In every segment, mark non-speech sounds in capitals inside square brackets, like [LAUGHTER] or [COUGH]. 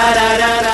da da da da.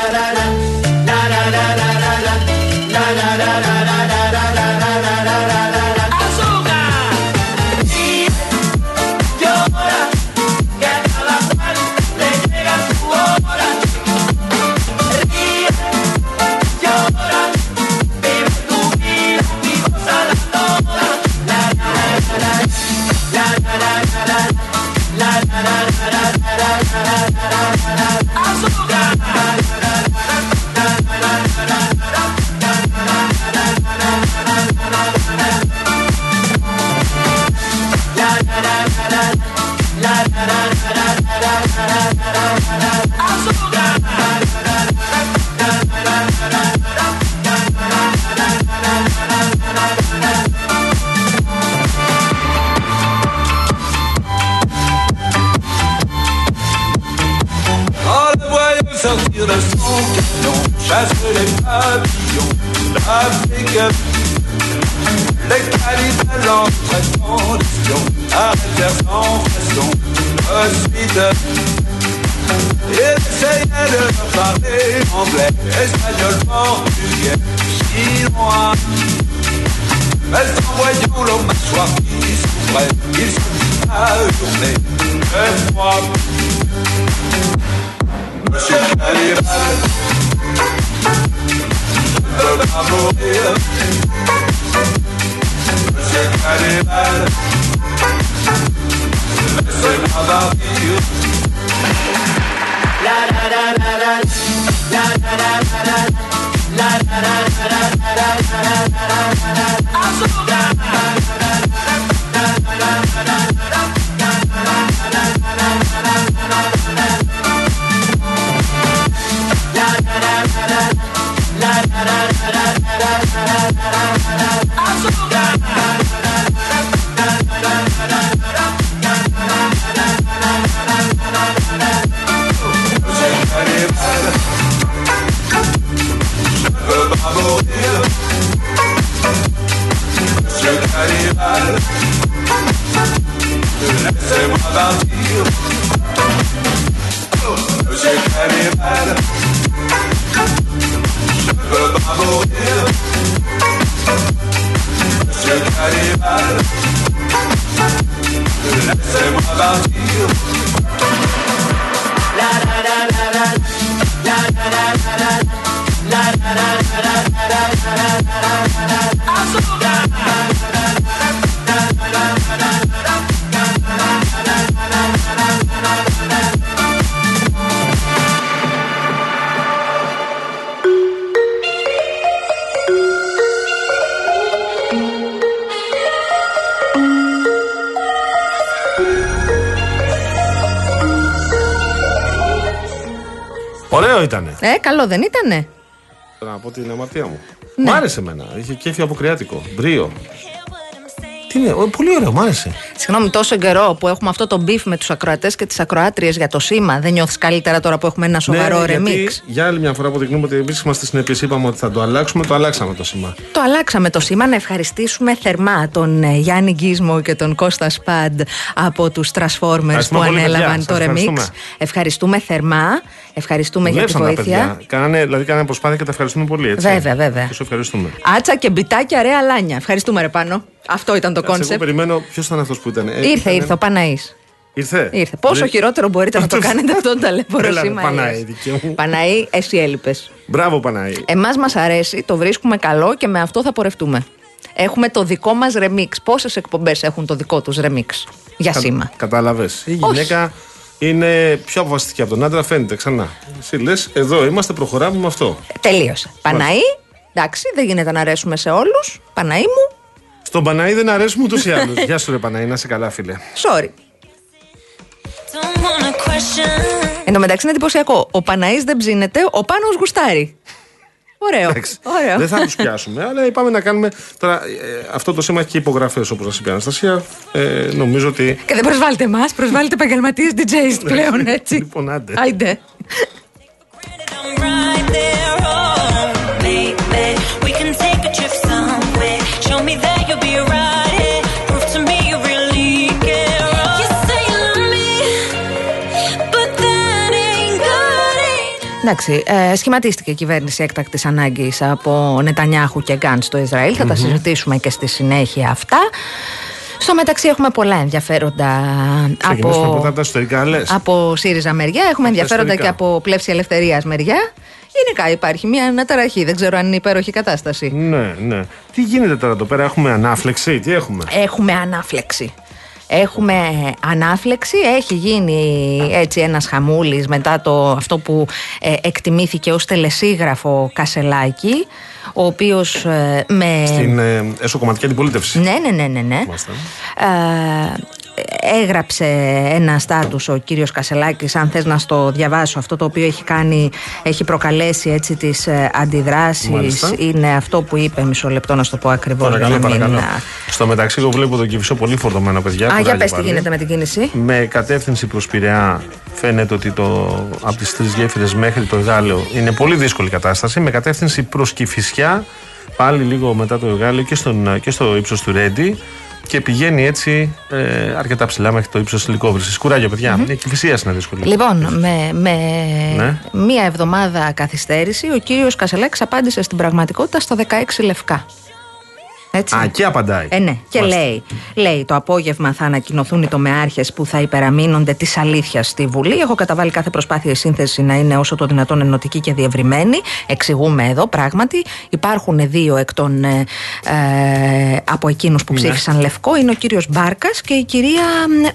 mais moi partir oh, J'ai très mal Je veux pas mourir Monsieur Cannibal Laissez-moi partir La la la la la La la la la la La la la la la la la la la la la καλό δεν ήτανε. Να πω την αμαρτία μου. Ναι. Μ' άρεσε εμένα. Είχε κέφι αποκριάτικο. Μπρίο. Τι είναι, πολύ ωραίο, μ' άρεσε. Συγγνώμη, τόσο καιρό που έχουμε αυτό το beef με τους ακροατές και τις ακροάτριες για το σήμα, δεν νιώθεις καλύτερα τώρα που έχουμε ένα σοβαρό ναι, remix. Για άλλη μια φορά αποδεικνύουμε ότι εμείς είμαστε στην επίση, είπαμε ότι θα το αλλάξουμε, το αλλάξαμε το σήμα. Το αλλάξαμε το σήμα. Να ευχαριστήσουμε θερμά τον ε, Γιάννη Γκίσμο και τον Κώστας Σπαντ από τους Transformers που ανέλαβαν το remix. Ευχαριστούμε θερμά. Ευχαριστούμε για τη βοήθεια. Κάνανε, δηλαδή, κάνανε προσπάθεια και τα ευχαριστούμε πολύ. Έτσι. Βέβαια, βέβαια. Τους ευχαριστούμε. Άτσα και μπιτάκια, ρε αλάνια. Ευχαριστούμε, ρε πάνω. Αυτό ήταν το concept. Εγώ περιμένω. Ποιος ήταν αυτός που ήταν. Ε, ήρθε, ήρθε, ο Παναής. Ήρθε; ήρθε. Πόσο χειρότερο μπορείτε να το κάνετε αυτό το ταλαίπωρο σήμα ρε. Παναή, μου. Παναή, εσύ έλειπες. Μπράβο, Παναή. Εμάς μας αρέσει, το βρίσκουμε καλό και με αυτό θα πορευτούμε. Έχουμε το δικό μας remix. Πόσες εκπομπές έχουν το δικό τους remix για Κα, σήμα; Κατάλαβες. Η γυναίκα είναι πιο αποφασιστική από τον άντρα, φαίνεται ξανά. Εσύ λες, εδώ είμαστε, προχωράμε με αυτό. Τελείωσε. Παναή, εντάξει, δεν γίνεται να αρέσουμε σε όλους. Παναή μου. Στον Παναή δεν αρέσουμε ούτως ή άλλως. Γεια σου, ρε Παναή, να είσαι καλά, φίλε. Sorry. Εν τω μεταξύ είναι εντυπωσιακό. Ο Παναής δεν ψήνεται, ο Πάνος γουστάρει. Ωραίο. Ωραίο. Δεν θα τους πιάσουμε, αλλά είπαμε να κάνουμε. Τώρα, ε, αυτό το σήμα έχει και υπογραφές όπως σα είπε η Αναστασία. Ε, νομίζω ότι. Και δεν προσβάλλετε εμάς, προσβάλλετε επαγγελματίες DJs πλέον έτσι. λοιπόν, άντε. Άιντε. Εντάξει, ε, σχηματίστηκε η κυβέρνηση έκτακτης ανάγκης από Νετανιάχου και Γκάν στο Ισραήλ. Θα τα συζητήσουμε και στη συνέχεια αυτά. Στο μεταξύ έχουμε πολλά ενδιαφέροντα από, από ΣΥΡΙΖΑ μεριά. Έχουμε ενδιαφέροντα και από πλεύση ελευθερίας μεριά. Γενικά υπάρχει μια αναταραχή. Δεν ξέρω αν είναι υπέροχη κατάσταση. Ναι, ναι. Τι γίνεται τώρα εδώ πέρα, έχουμε ανάφλεξη, τι έχουμε; Έχουμε ανάφλεξη. Έχουμε ανάφλεξη, έχει γίνει έτσι ένας χαμούλης μετά το αυτό που ε, εκτιμήθηκε ως τελεσίγραφο Κασελάκη ο οποίος ε, με... Στην ε, εσωκομματική αντιπολίτευση. Ναι, ναι, ναι, ναι. ναι. Ε, έγραψε ένα στάτους ο κύριος Κασελάκης αν θες να στο διαβάσω. Αυτό το οποίο έχει κάνει έχει προκαλέσει έτσι τις ε, αντιδράσεις είναι αυτό που είπε μισό λεπτό να στο πω ακριβώς παρακαλώ, παρακαλώ. Στο μεταξύ εγώ βλέπω τον Κυφισό πολύ φορτωμένο παιδιά Α, για πες τι γίνεται με την κίνηση. Με κατεύθυνση προς Πειραιά φαίνεται ότι το, από τις τρεις γέφυρες μέχρι το Γάλλιο είναι πολύ δύσκολη κατάσταση. Με κατεύθυνση προς Κηφισιά πάλι λίγο μετά το Γάλλιο και, στον, και στο ύψος του Ρέντι και πηγαίνει έτσι ε, αρκετά ψηλά μέχρι το ύψος της Λικόβρηση. Κουράγιο, παιδιά. Mm-hmm. Η κυφυσία είναι δύσκολη. Λοιπόν, με, με ναι. μία εβδομάδα καθυστέρηση, ο κύριος Κασελέξ απάντησε στην πραγματικότητα στα 16 λευκά. Έτσι. Α, και απαντάει. Ε, ναι, και λέει, λέει το απόγευμα θα ανακοινωθούν οι τομεάρχες που θα υπεραμείνονται της αλήθειας στη Βουλή. Έχω καταβάλει κάθε προσπάθεια η σύνθεση να είναι όσο το δυνατόν ενωτική και διευρυμένη. Εξηγούμε εδώ πράγματι. Υπάρχουν δύο εκ των, ε, ε από εκείνους που ναι. ψήφισαν λευκό. Είναι ο κύριος Μπάρκας και η κυρία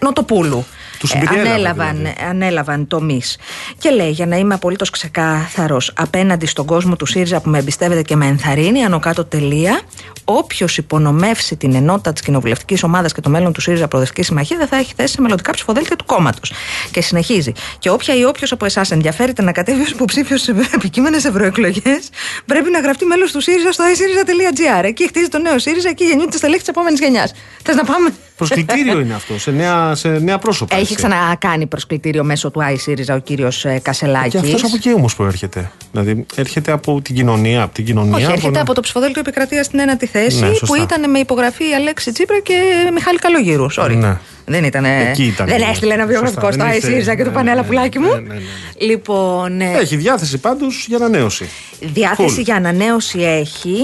Νοτοπούλου. Ε, ανέλαβαν, δηλαδή. ανέλαβαν τομείς. Και λέει, για να είμαι απολύτως ξεκάθαρος απέναντι στον κόσμο του ΣΥΡΙΖΑ που με εμπιστεύεται και με ενθαρρύνει, άνω κάτω τελεία, όποιος υπονομεύσει την ενότητα της κοινοβουλευτικής ομάδας και το μέλλον του ΣΥΡΙΖΑ Προοδευτικής Συμμαχίας δεν θα έχει θέση σε μελλοντικά ψηφοδέλτια του κόμματος. Και συνεχίζει. Και όποια ή όποιος από εσάς ενδιαφέρεται να κατέβει ως υποψήφιος σε επικείμενες ευρωεκλογές, πρέπει να γραφτεί μέλος του ΣΥΡΙΖΑ στο iSyriza.gr. Εκεί χτίζει το νέο ΣΥΡΙΖΑ, εκεί γεννιούνται στα λέχη της επόμενης γενιάς. Θες να πάμε; Προσκλητήριο είναι αυτό, σε νέα, σε νέα πρόσωπα. Έχει ξανακάνει προσκλητήριο μέσω του iSyriza ο κύριος ε, Κασελάκης. Και αυτός από εκεί όμως προέρχεται. Δηλαδή έρχεται από την κοινωνία. Από την κοινωνία Όχι, έρχεται από, το ψηφοδέλτιο επικρατείας στην ένατη θέση ναι, που ήταν με υπογραφή Αλέξη Τσίπρα και Μιχάλη Καλογύρου. Sorry. Ναι. Δεν ήταν. ήταν δεν έστειλε ένα βιογραφικό στο iSyriza και το πανέλα πουλάκι μου. Ναι, λοιπόν. Ε, έχει διάθεση πάντως για ανανέωση. Διάθεση για ανανέωση έχει.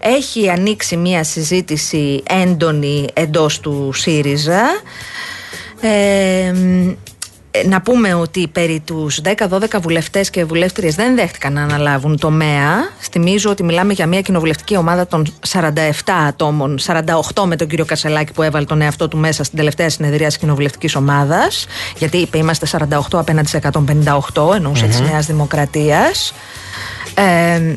Έχει ανοίξει μια συζήτηση έντονη εντός του ΣΥΡΙΖΑ. Ε, να πούμε ότι περί τους 10-12 βουλευτές και βουλεύτριες δεν δέχτηκαν να αναλάβουν τομέα. Θυμίζω ότι μιλάμε για μια κοινοβουλευτική ομάδα των 47 ατόμων, 48 με τον κύριο Κασελάκη που έβαλε τον εαυτό του μέσα στην τελευταία συνεδρία της κοινοβουλευτικής ομάδας. Γιατί είπε είμαστε 48 απέναντι σε 158, εννοούσε mm-hmm. της Νέας Δημοκρατίας. Ε,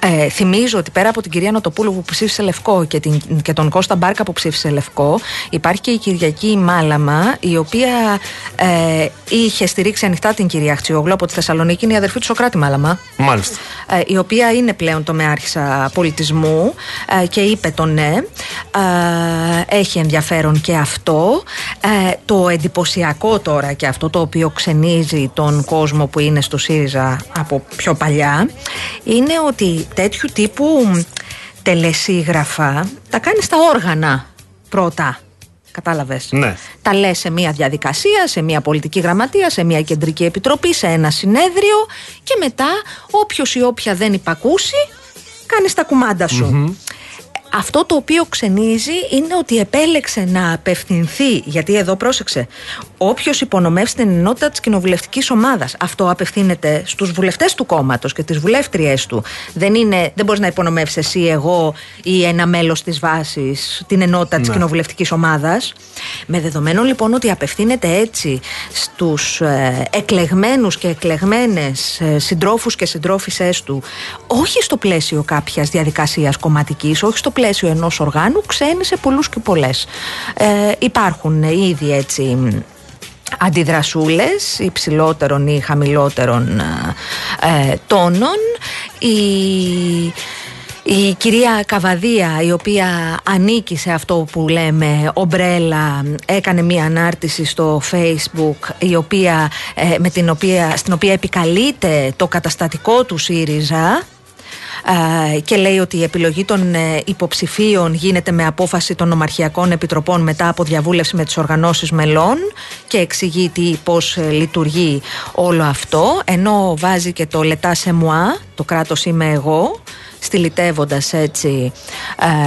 ε, θυμίζω ότι πέρα από την κυρία Νοτοπούλου που ψήφισε Λευκό και, την, και τον Κώστα Μπάρκα που ψήφισε Λευκό, υπάρχει και η Κυριακή Μάλαμα, η οποία ε, είχε στηρίξει ανοιχτά την κυρία Χτσιόγλου από τη Θεσσαλονίκη, είναι η αδερφή του Σοκράτη Μάλαμα. Μάλιστα. Ε, η οποία είναι πλέον το μεάρχησα πολιτισμού ε, και είπε το ναι. Ε, έχει ενδιαφέρον και αυτό. Ε, το εντυπωσιακό τώρα και αυτό το οποίο ξενίζει τον κόσμο που είναι στο ΣΥΡΙΖΑ από πιο παλιά είναι ότι τέτοιου τύπου τελεσίγραφα τα κάνεις στα όργανα πρώτα. Κατάλαβες; Ναι. Τα λες σε μια διαδικασία, σε μια πολιτική γραμματεία, σε μια κεντρική επιτροπή, σε ένα συνέδριο και μετά όποιος ή όποια δεν υπακούσει κάνεις τα κουμάντα σου. Αυτό το οποίο ξενίζει είναι ότι επέλεξε να απευθυνθεί, γιατί εδώ πρόσεξε, όποιος υπονομεύσει την ενότητα της κοινοβουλευτικής ομάδας. Αυτό απευθύνεται στους βουλευτές του κόμματος και τις βουλεύτριές του. Δεν, είναι, δεν μπορείς να υπονομεύσεις εσύ, εγώ ή ένα μέλος της βάσης την ενότητα ναι. τη κοινοβουλευτικής ομάδας. Με δεδομένο λοιπόν ότι απευθύνεται έτσι στους ε, εκλεγμένους και εκλεγμένες ε, συντρόφους και συντρόφισέ του, όχι στο πλαίσιο κάποιας διαδικασίας κομματικής, όχι στο πλαίσιο ενός οργάνου, ξένησε πολλούς και πολλές. Ε, υπάρχουν ήδη έτσι αντιδρασούλες υψηλότερων ή χαμηλότερων ε, τόνων. Η, η κυρία Καβαδία η οποία ανήκει σε αυτό που λέμε ομπρέλα έκανε μία ανάρτηση στο facebook η οποία, ε, με την οποία, στην οποία επικαλείται το καταστατικό του ΣΥΡΙΖΑ και λέει ότι η επιλογή των ε, υποψηφίων γίνεται με απόφαση των ομαρχιακών επιτροπών μετά από διαβούλευση με τις οργανώσεις μελών και εξηγεί τι, πώς ε, λειτουργεί όλο αυτό. Ενώ βάζει και το λετά σε μουά, το κράτος είμαι εγώ στυλιτεύοντας έτσι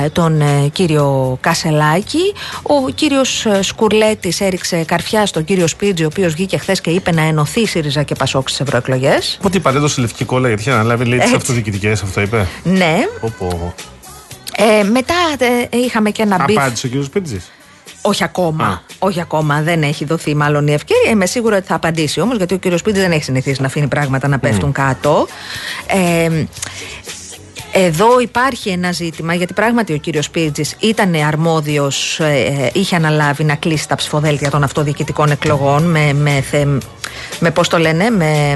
ε, τον ε, κύριο Κασελάκη. Ο κύριος ε, Σκουρλέτης έριξε καρφιά στον κύριο Σπίτζη, ο οποίος βγήκε χθες και είπε να ενωθεί ΣΥΡΙΖΑ και Πασόκ στις ευρωεκλογές. Πότε η παρέδωσε λευκή κόλλα γιατί είχε αναλάβει λέει τις αυτοδιοικητικές, αυτό είπε. Ναι. Ε, μετά είχαμε και ένα beef. Απάντησε ο κύριος Σπίρτζης. Όχι ακόμα. Όχι ακόμα. Δεν έχει δοθεί μάλλον η ευκαιρία. Είμαι σίγουρη ότι θα απαντήσει όμως, γιατί ο κύριος Σπίρτζης δεν έχει συνηθίσει να αφήνει πράγματα να πέφτουν κάτω. Ε, εδώ υπάρχει ένα ζήτημα, γιατί πράγματι ο κύριος Σπίρτζης ήταν αρμόδιος, ε, ε, είχε αναλάβει να κλείσει τα ψηφοδέλτια των αυτοδιοικητικών εκλογών με, με, με πώς το λένε, με...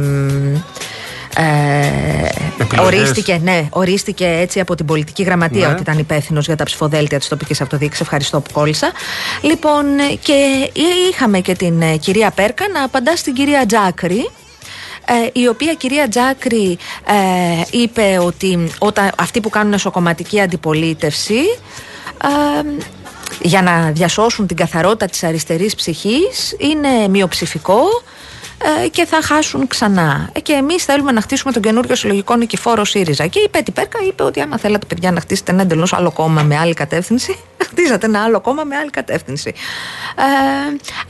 Ε, ορίστηκε, ναι, ορίστηκε έτσι από την πολιτική γραμματεία ναι. ότι ήταν υπεύθυνος για τα ψηφοδέλτια της τοπικής αυτοδιοίκησης. Ευχαριστώ που κόλλησα. Λοιπόν, και είχαμε και την ε, κυρία Πέρκα να απαντά στην κυρία Τζάκρη ε, η οποία κυρία Τζάκρη ε, είπε ότι όταν, αυτοί που κάνουν εσωκομματική αντιπολίτευση ε, για να διασώσουν την καθαρότητα της αριστερής ψυχής είναι μειοψηφικό. ε, και θα χάσουν ξανά. Ε, και εμείς θέλουμε να χτίσουμε τον καινούριο συλλογικό νικηφόρο ΣΥΡΙΖΑ. Και η Πέτη Πέρκα είπε ότι άμα θέλατε, παιδιά, να χτίσετε ένα εντελώς άλλο κόμμα με άλλη κατεύθυνση, [LAUGHS] χτίζατε ένα άλλο κόμμα με άλλη κατεύθυνση. Ε,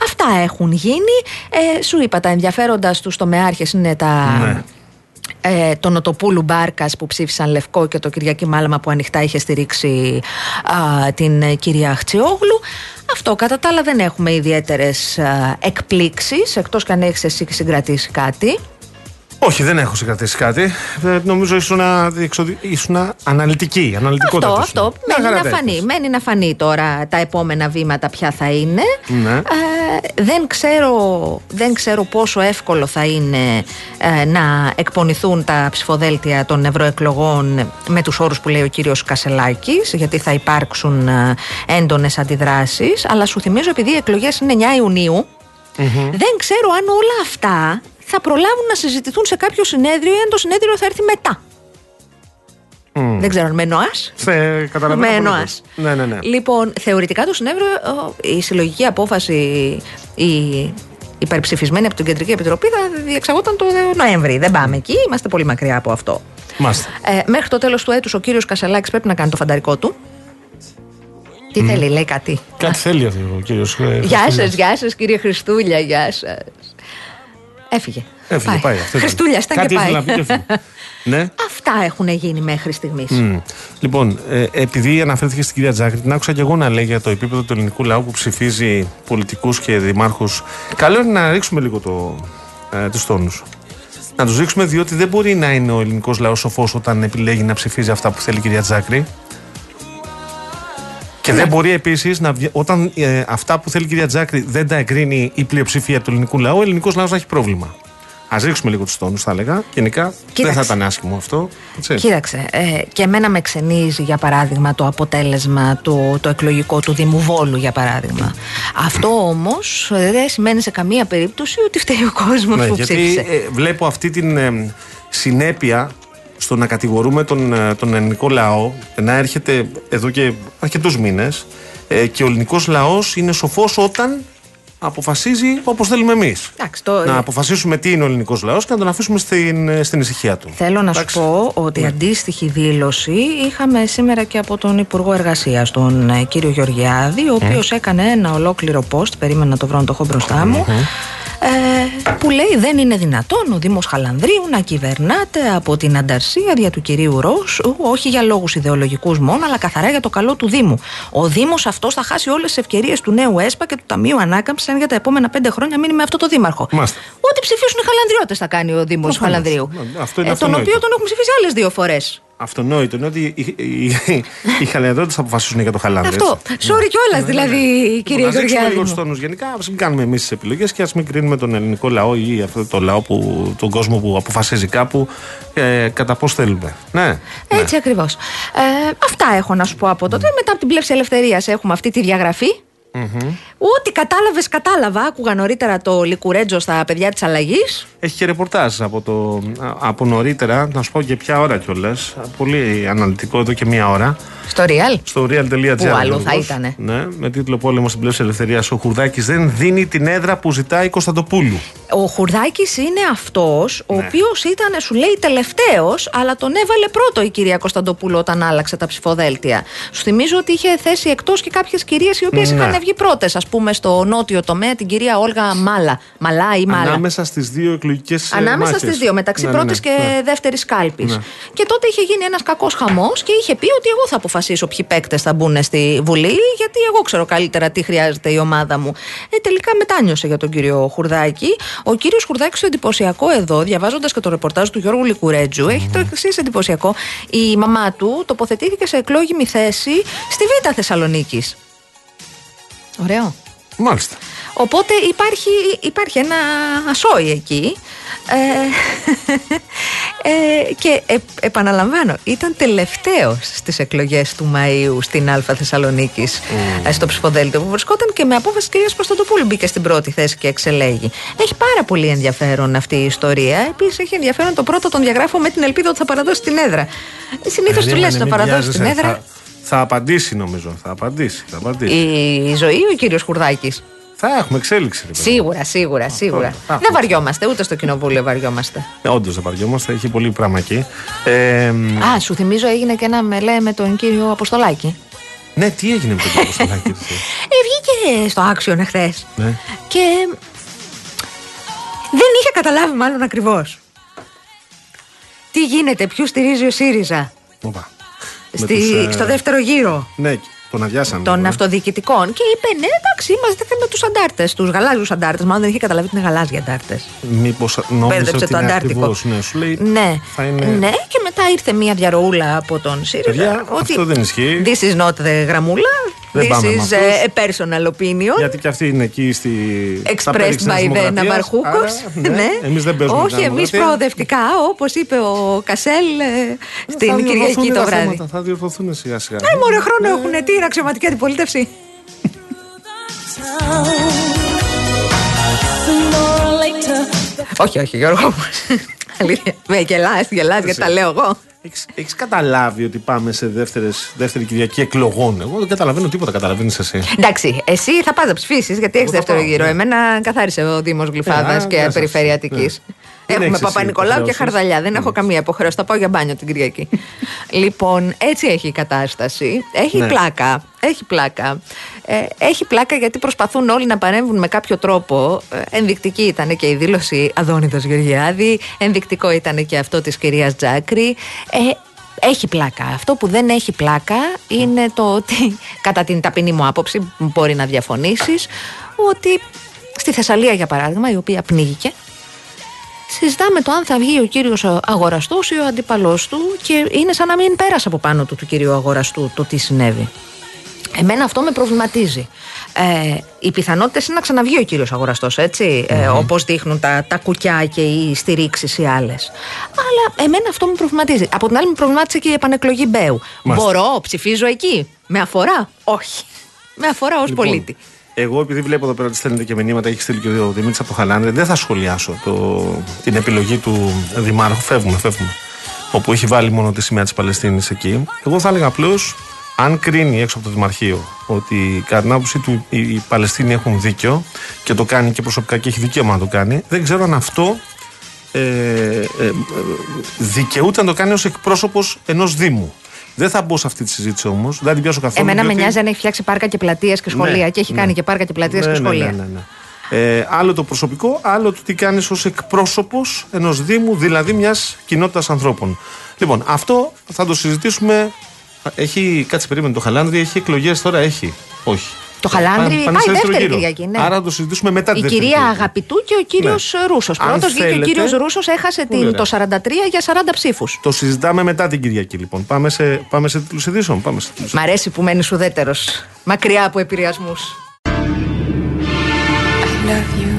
αυτά έχουν γίνει. Ε, σου είπα, τα ενδιαφέροντα του τομεάρχες είναι τα. Ναι. Ε, τον Οτοπούλου Μπάρκας που ψήφισαν Λευκό και το Κυριακή Μάλαμα που ανοιχτά είχε στηρίξει α, την κυρία Χτσιόγλου. Αυτό κατά τα άλλα δεν έχουμε ιδιαίτερες εκπλήξεις, εκτός και αν έχεις εσύ συγκρατήσει κάτι. Όχι, δεν έχω συγκρατήσει κάτι. Ε, νομίζω ήσουν, ήσουν αναλυτική. Αυτό, αυτό. Μένει να, φανεί, μένει να φανεί τώρα τα επόμενα βήματα ποια θα είναι. Ναι. Ε, δεν, ξέρω, δεν ξέρω πόσο εύκολο θα είναι ε, να εκπονηθούν τα ψηφοδέλτια των ευρωεκλογών με τους όρους που λέει ο κύριος Κασελάκης, γιατί θα υπάρξουν ε, έντονες αντιδράσεις. Αλλά σου θυμίζω επειδή οι εκλογές είναι 9 ιουνιου δεν ξέρω αν όλα αυτά θα προλάβουν να συζητηθούν σε κάποιο συνέδριο ή αν το συνέδριο θα έρθει μετά. Δεν ξέρω αν με εννοάς. Με εννοάς. Ναι, ναι, ναι. Λοιπόν, θεωρητικά το συνέδριο, η συλλογική απόφαση, η υπερψηφισμένη από την Κεντρική Επιτροπή θα διεξαγόταν το Νοέμβρη. Δεν πάμε εκεί, είμαστε πολύ μακριά από αυτό. Ε, μέχρι το τέλος του έτους ο κύριος Κασαλάκη πρέπει να κάνει το φανταρικό του. Τι θέλει, λέει κάτι. Κάτι θέλει ο κύριος Γεια σας, γεια σας κύριε Χριστούλια, γεια σας. Έφυγε. Έφυγε, πάει. πάει Χριστούλια, ήταν και πάει. Να πει και [LAUGHS] ναι. Αυτά έχουν γίνει μέχρι στιγμής. Mm. Λοιπόν, ε, επειδή αναφέρθηκε στην κυρία Τζάκρη, την άκουσα και εγώ να λέει για το επίπεδο του ελληνικού λαού που ψηφίζει πολιτικούς και δημάρχους. Καλό είναι να ρίξουμε λίγο το, ε, τους τόνους. Να τους ρίξουμε διότι δεν μπορεί να είναι ο ελληνικός λαός σοφός όταν επιλέγει να ψηφίζει αυτά που θέλει η κυρία Τζάκρη. Και δεν ναι. μπορεί επίσης να όταν ε, αυτά που θέλει η κυρία Τζάκρη δεν τα εγκρίνει η πλειοψηφία του ελληνικού λαού, ο ελληνικός λαός να έχει πρόβλημα. Α ρίξουμε λίγο τους τόνους, θα έλεγα. Γενικά δεν θα ήταν άσχημο αυτό. Έτσι. Κοίταξε. Ε, και εμένα με ξενίζει, για παράδειγμα, το αποτέλεσμα του, το εκλογικό του Δήμου Βόλου, για παράδειγμα. Αυτό όμως δεν σημαίνει σε καμία περίπτωση ότι φταίει ο κόσμος ναι, που γιατί, ψήφισε. Ε, βλέπω αυτή την ε, συνέπεια στο να κατηγορούμε τον, ε, τον ελληνικό λαό να έρχεται εδώ και αρκετούς μήνες ε, και ο ελληνικός λαός είναι σοφός όταν αποφασίζει όπω θέλουμε εμείς. Το... Να αποφασίσουμε τι είναι ο ελληνικός λαός και να τον αφήσουμε στην, ε, στην ησυχία του. Θέλω να σου πω ότι ναι. αντίστοιχη δήλωση είχαμε σήμερα και από τον Υπουργό Εργασίας, τον κύριο Γεωργιάδη, ο οποίος έκανε ένα ολόκληρο post. Περίμενα να το βρω να το έχω μπροστά μου ε, που λέει δεν είναι δυνατόν ο Δήμος Χαλανδρίου να κυβερνάται από την ανταρσία δια του κυρίου Ρώσου, όχι για λόγους ιδεολογικούς μόνο, αλλά καθαρά για το καλό του Δήμου. Ο Δήμος αυτός θα χάσει όλες τις ευκαιρίες του νέου ΕΣΠΑ και του Ταμείου Ανάκαμψης αν για τα επόμενα πέντε χρόνια μείνει με αυτό το Δήμαρχο. Μάστε. Ό,τι ψηφίσουν οι Χαλανδριώτες θα κάνει ο Δήμος Χαλανδρίου. Αυτό είναι ε, τον οποίο τον έχουν ψηφίσει άλλες δύο φορές αυτονόητο είναι ότι οι, οι, οι χαλανδρότε θα αποφασίσουν για το χαλάνδρες. Αυτό. Sorry κιόλας ναι, δηλαδή, ναι. κύριε Γεωργιάδη. Να λίγο τους τόνους γενικά. Α μην κάνουμε εμείς τις επιλογές και ας μην κρίνουμε τον ελληνικό λαό ή αυτό το λαό που, τον κόσμο που αποφασίζει κάπου ε, κατά πώς θέλουμε. Ναι. Έτσι ναι. ακριβώς. Ε, αυτά έχω να σου πω από τότε. Μετά από την πλεύση ελευθερίας έχουμε αυτή τη διαγραφή. Mm-hmm. Ό,τι κατάλαβες, κατάλαβα. Άκουγα νωρίτερα το Λικουρέτζο στα παιδιά της αλλαγής. Έχει και ρεπορτάζ από, το, από νωρίτερα, να σου πω και ποια ώρα κιόλας. Πολύ αναλυτικό εδώ και μία ώρα. Στο Real; Στο real.gr. Που άλλο θα ήταν. Ναι, με τίτλο Πόλεμος στην πλεύση ελευθερίας. Ο Χουρδάκης δεν δίνει την έδρα που ζητάει Κωνσταντοπούλου. Ο Χουρδάκης είναι αυτός, ο ναι. οποίος ήταν, σου λέει, τελευταίος, αλλά τον έβαλε πρώτο η κυρία Κωνσταντοπούλου όταν άλλαξε τα ψηφοδέλτια. Σου θυμίζω ότι είχε θέσει εκτός και κάποιες κυρίες οι οποίες ναι. είχαν βγει πρώτες, ας πούμε, στο νότιο τομέα, την κυρία Όλγα Μάλα. Μαλά ή Μάλα. Ανάμεσα στις δύο εκλογικές Ανάμεσα στις δύο, μεταξύ ναι, ναι πρώτης ναι, και ναι. δεύτερης κάλπης. Ναι. Και τότε είχε γίνει ένας κακός χαμός και είχε πει ότι εγώ θα αποφασίσω ποιοι παίκτες θα μπουν στη Βουλή, γιατί εγώ ξέρω καλύτερα τι χρειάζεται η ομάδα μου. Ε, τελικά μετάνιωσε για τον κύριο Χουρδάκη. Ο κύριος Χουρδάκης, το εντυπωσιακό εδώ, διαβάζοντας και το ρεπορτάζ του Γιώργου Λικουρέτζου, έχει το εξής εντυπωσιακό. Η μαμά του τοποθετήθηκε σε εκλόγιμη θέση στη Β' Θεσσαλονίκης. Ωραίο. Μάλιστα. Οπότε υπάρχει, υπάρχει ένα ασόι εκεί. Ε, [LAUGHS] ε, και ε, επαναλαμβάνω, ήταν τελευταίος στις εκλογές του Μαΐου στην Α Θεσσαλονίκης mm. στο ψηφοδέλτιο που βρισκόταν και με απόφαση τη κυρίας Παστοτοπούλου μπήκε στην πρώτη θέση και εξελέγει. Έχει πάρα πολύ ενδιαφέρον αυτή η ιστορία. Επίσης έχει ενδιαφέρον το πρώτο τον διαγράφω με την ελπίδα ότι θα παραδώσει την έδρα. Συνήθως του λες θα παραδώσει την έδρα. Θα απαντήσει νομίζω. Θα απαντήσει. Θα απαντήσει. Η ζωή ή ο κύριος Χουρδάκης. Θα έχουμε εξέλιξη. Σίγουρα, σίγουρα, σίγουρα. δεν βαριόμαστε, ούτε στο κοινοβούλιο βαριόμαστε. Ε, Όντως δεν βαριόμαστε, έχει πολύ πράγμα εκεί. Ε, Α, σου θυμίζω έγινε και ένα μελέ με τον κύριο Αποστολάκη. Ναι, τι έγινε με τον κύριο Αποστολάκη. [LAUGHS] ε, βγήκε στο άξιον εχθές. Ναι. Και δεν είχε καταλάβει μάλλον ακριβώς. Τι γίνεται, ποιους στηρίζει ο ΣΥΡΙΖΑ. Οπα. Στη, τους, ε, στο δεύτερο γύρο. Ναι, τον αδειάσαν. Των ε. αυτοδιοικητικών. Και είπε, ναι, εντάξει, είμαστε με τους αντάρτες, τους γαλάζιους αντάρτες. Μάλλον δεν είχε καταλάβει ότι είναι γαλάζια αντάρτες. Μήπως νόμιζε ότι το αντάρτικο. Ναι, σου λέει, ναι. Είναι... ναι, και μετά ήρθε μια διαροούλα από τον ΣΥΡΙΖΑ. Παιδιά, ότι αυτό δεν ισχύει. This is not the γραμμούλα. Δεν This is a personal opinion. Γιατί και αυτή είναι εκεί στη. Expressed by the Ναυαρχούκο. Ναι, ναι. Εμείς δεν παίζουμε. Όχι, εμείς προοδευτικά, όπως είπε ο Κασέλ ε, στην Κυριακή το βράδυ. Θα διορθωθούν σιγά σιγά. Ε, μωρέ χρόνο έχουν. Τι είναι αξιωματική αντιπολίτευση. [LAUGHS] όχι, όχι, Γιώργο μου. [LAUGHS] Αλήθεια. Με γελάς, γελάς γιατί τα λέω εγώ. Έχεις καταλάβει ότι πάμε σε δεύτερες, δεύτερη Κυριακή εκλογών; Εγώ δεν καταλαβαίνω τίποτα, καταλαβαίνεις εσύ. Εντάξει, εσύ θα πας να ψηφίσεις γιατί έχεις δεύτερο γύρο. Ναι. Εμένα καθάρισε ο Δήμος Γλυφάδας ε, και Περιφερειατικής. Ναι. Έχουμε Παπα-Νικολάου και Χαρδαλιά. Δεν έχω ναι. καμία υποχρέωση. Θα πάω για μπάνιο την Κυριακή. [LAUGHS] λοιπόν, έτσι έχει η κατάσταση. Έχει ναι. πλάκα. Έχει πλάκα. Ε, έχει πλάκα γιατί προσπαθούν όλοι να παρέμβουν με κάποιο τρόπο. Ε, ενδεικτική ήταν και η δήλωση Αδόνιδος Γεωργιάδη. Ενδεικτικό ήταν και αυτό της κυρίας Τζάκρη. Ε, έχει πλάκα. Αυτό που δεν έχει πλάκα είναι το ότι, κατά την ταπεινή μου άποψη, μπορεί να διαφωνήσεις, ότι στη Θεσσαλία, για παράδειγμα, η οποία πνίγηκε, συζητάμε το αν θα βγει ο κύριος αγοραστός ή ο αντίπαλό του και είναι σαν να μην πέρασε από πάνω του του κυρίου αγοραστού το τι συνέβη. Εμένα αυτό με προβληματίζει. Ε, οι πιθανότητες είναι να ξαναβγεί ο κύριος αγοραστός, έτσι. Ε, Όπως δείχνουν τα, τα κουκιά και οι στηρίξεις οι άλλες. Αλλά εμένα αυτό με προβληματίζει. Από την άλλη, με προβλημάτισε και η επανεκλογή Μπέου. Μπορώ, ψηφίζω εκεί; Με αφορά, όχι. Με αφορά ως λοιπόν, πολίτη. Εγώ, επειδή βλέπω εδώ πέρα ότι στέλνετε και μηνύματα, έχεις στείλει και ο Δημήτρης από Χαλάνδρη, δεν θα σχολιάσω το, την επιλογή του Δημάρχου. Φεύγουμε, φεύγουμε. Όπου έχει βάλει μόνο τη σημαία της Παλαιστίνης εκεί. Εγώ θα έλεγα απλώς, αν κρίνει έξω από το Δημαρχείο ότι κατά την άποψή του οι Παλαιστίνοι έχουν δίκιο και το κάνει και προσωπικά και έχει δικαίωμα να το κάνει, δεν ξέρω αν αυτό ε, ε, ε δικαιούται να το κάνει ως εκπρόσωπος ενός Δήμου. Δεν θα μπω σε αυτή τη συζήτηση όμως. Δεν την πιάσω καθόλου. Εμένα διότι... με νοιάζει αν έχει φτιάξει πάρκα και πλατείες και σχολεία. Ναι, και έχει ναι. κάνει και πάρκα και πλατείες ναι, και ναι, σχολεία. Ναι, ναι, ε, άλλο το προσωπικό, άλλο το τι κάνεις ως εκπρόσωπος ενός Δήμου, δηλαδή μιας κοινότητας ανθρώπων. Λοιπόν, αυτό θα το συζητήσουμε. Έχει, κάτσε περίμενε το Χαλάνδρι, έχει εκλογές τώρα, έχει. Όχι. Το Χαλάνδρι πάει, πάει δεύτερη Κυριακή. Ναι. Άρα το συζητήσουμε μετά την Η κυρία Αγαπητού και ο κύριος ναι. Ρούσο. Πρώτο βγήκε ο κύριος Ρούσος, έχασε την, το 43 για 40 ψήφους. Το συζητάμε μετά την Κυριακή λοιπόν. Πάμε σε, πάμε σε τίτλους ειδήσεων. Πάμε σε Μ' αρέσει που μένεις ουδέτερος. Μακριά από επηρεασμούς. Show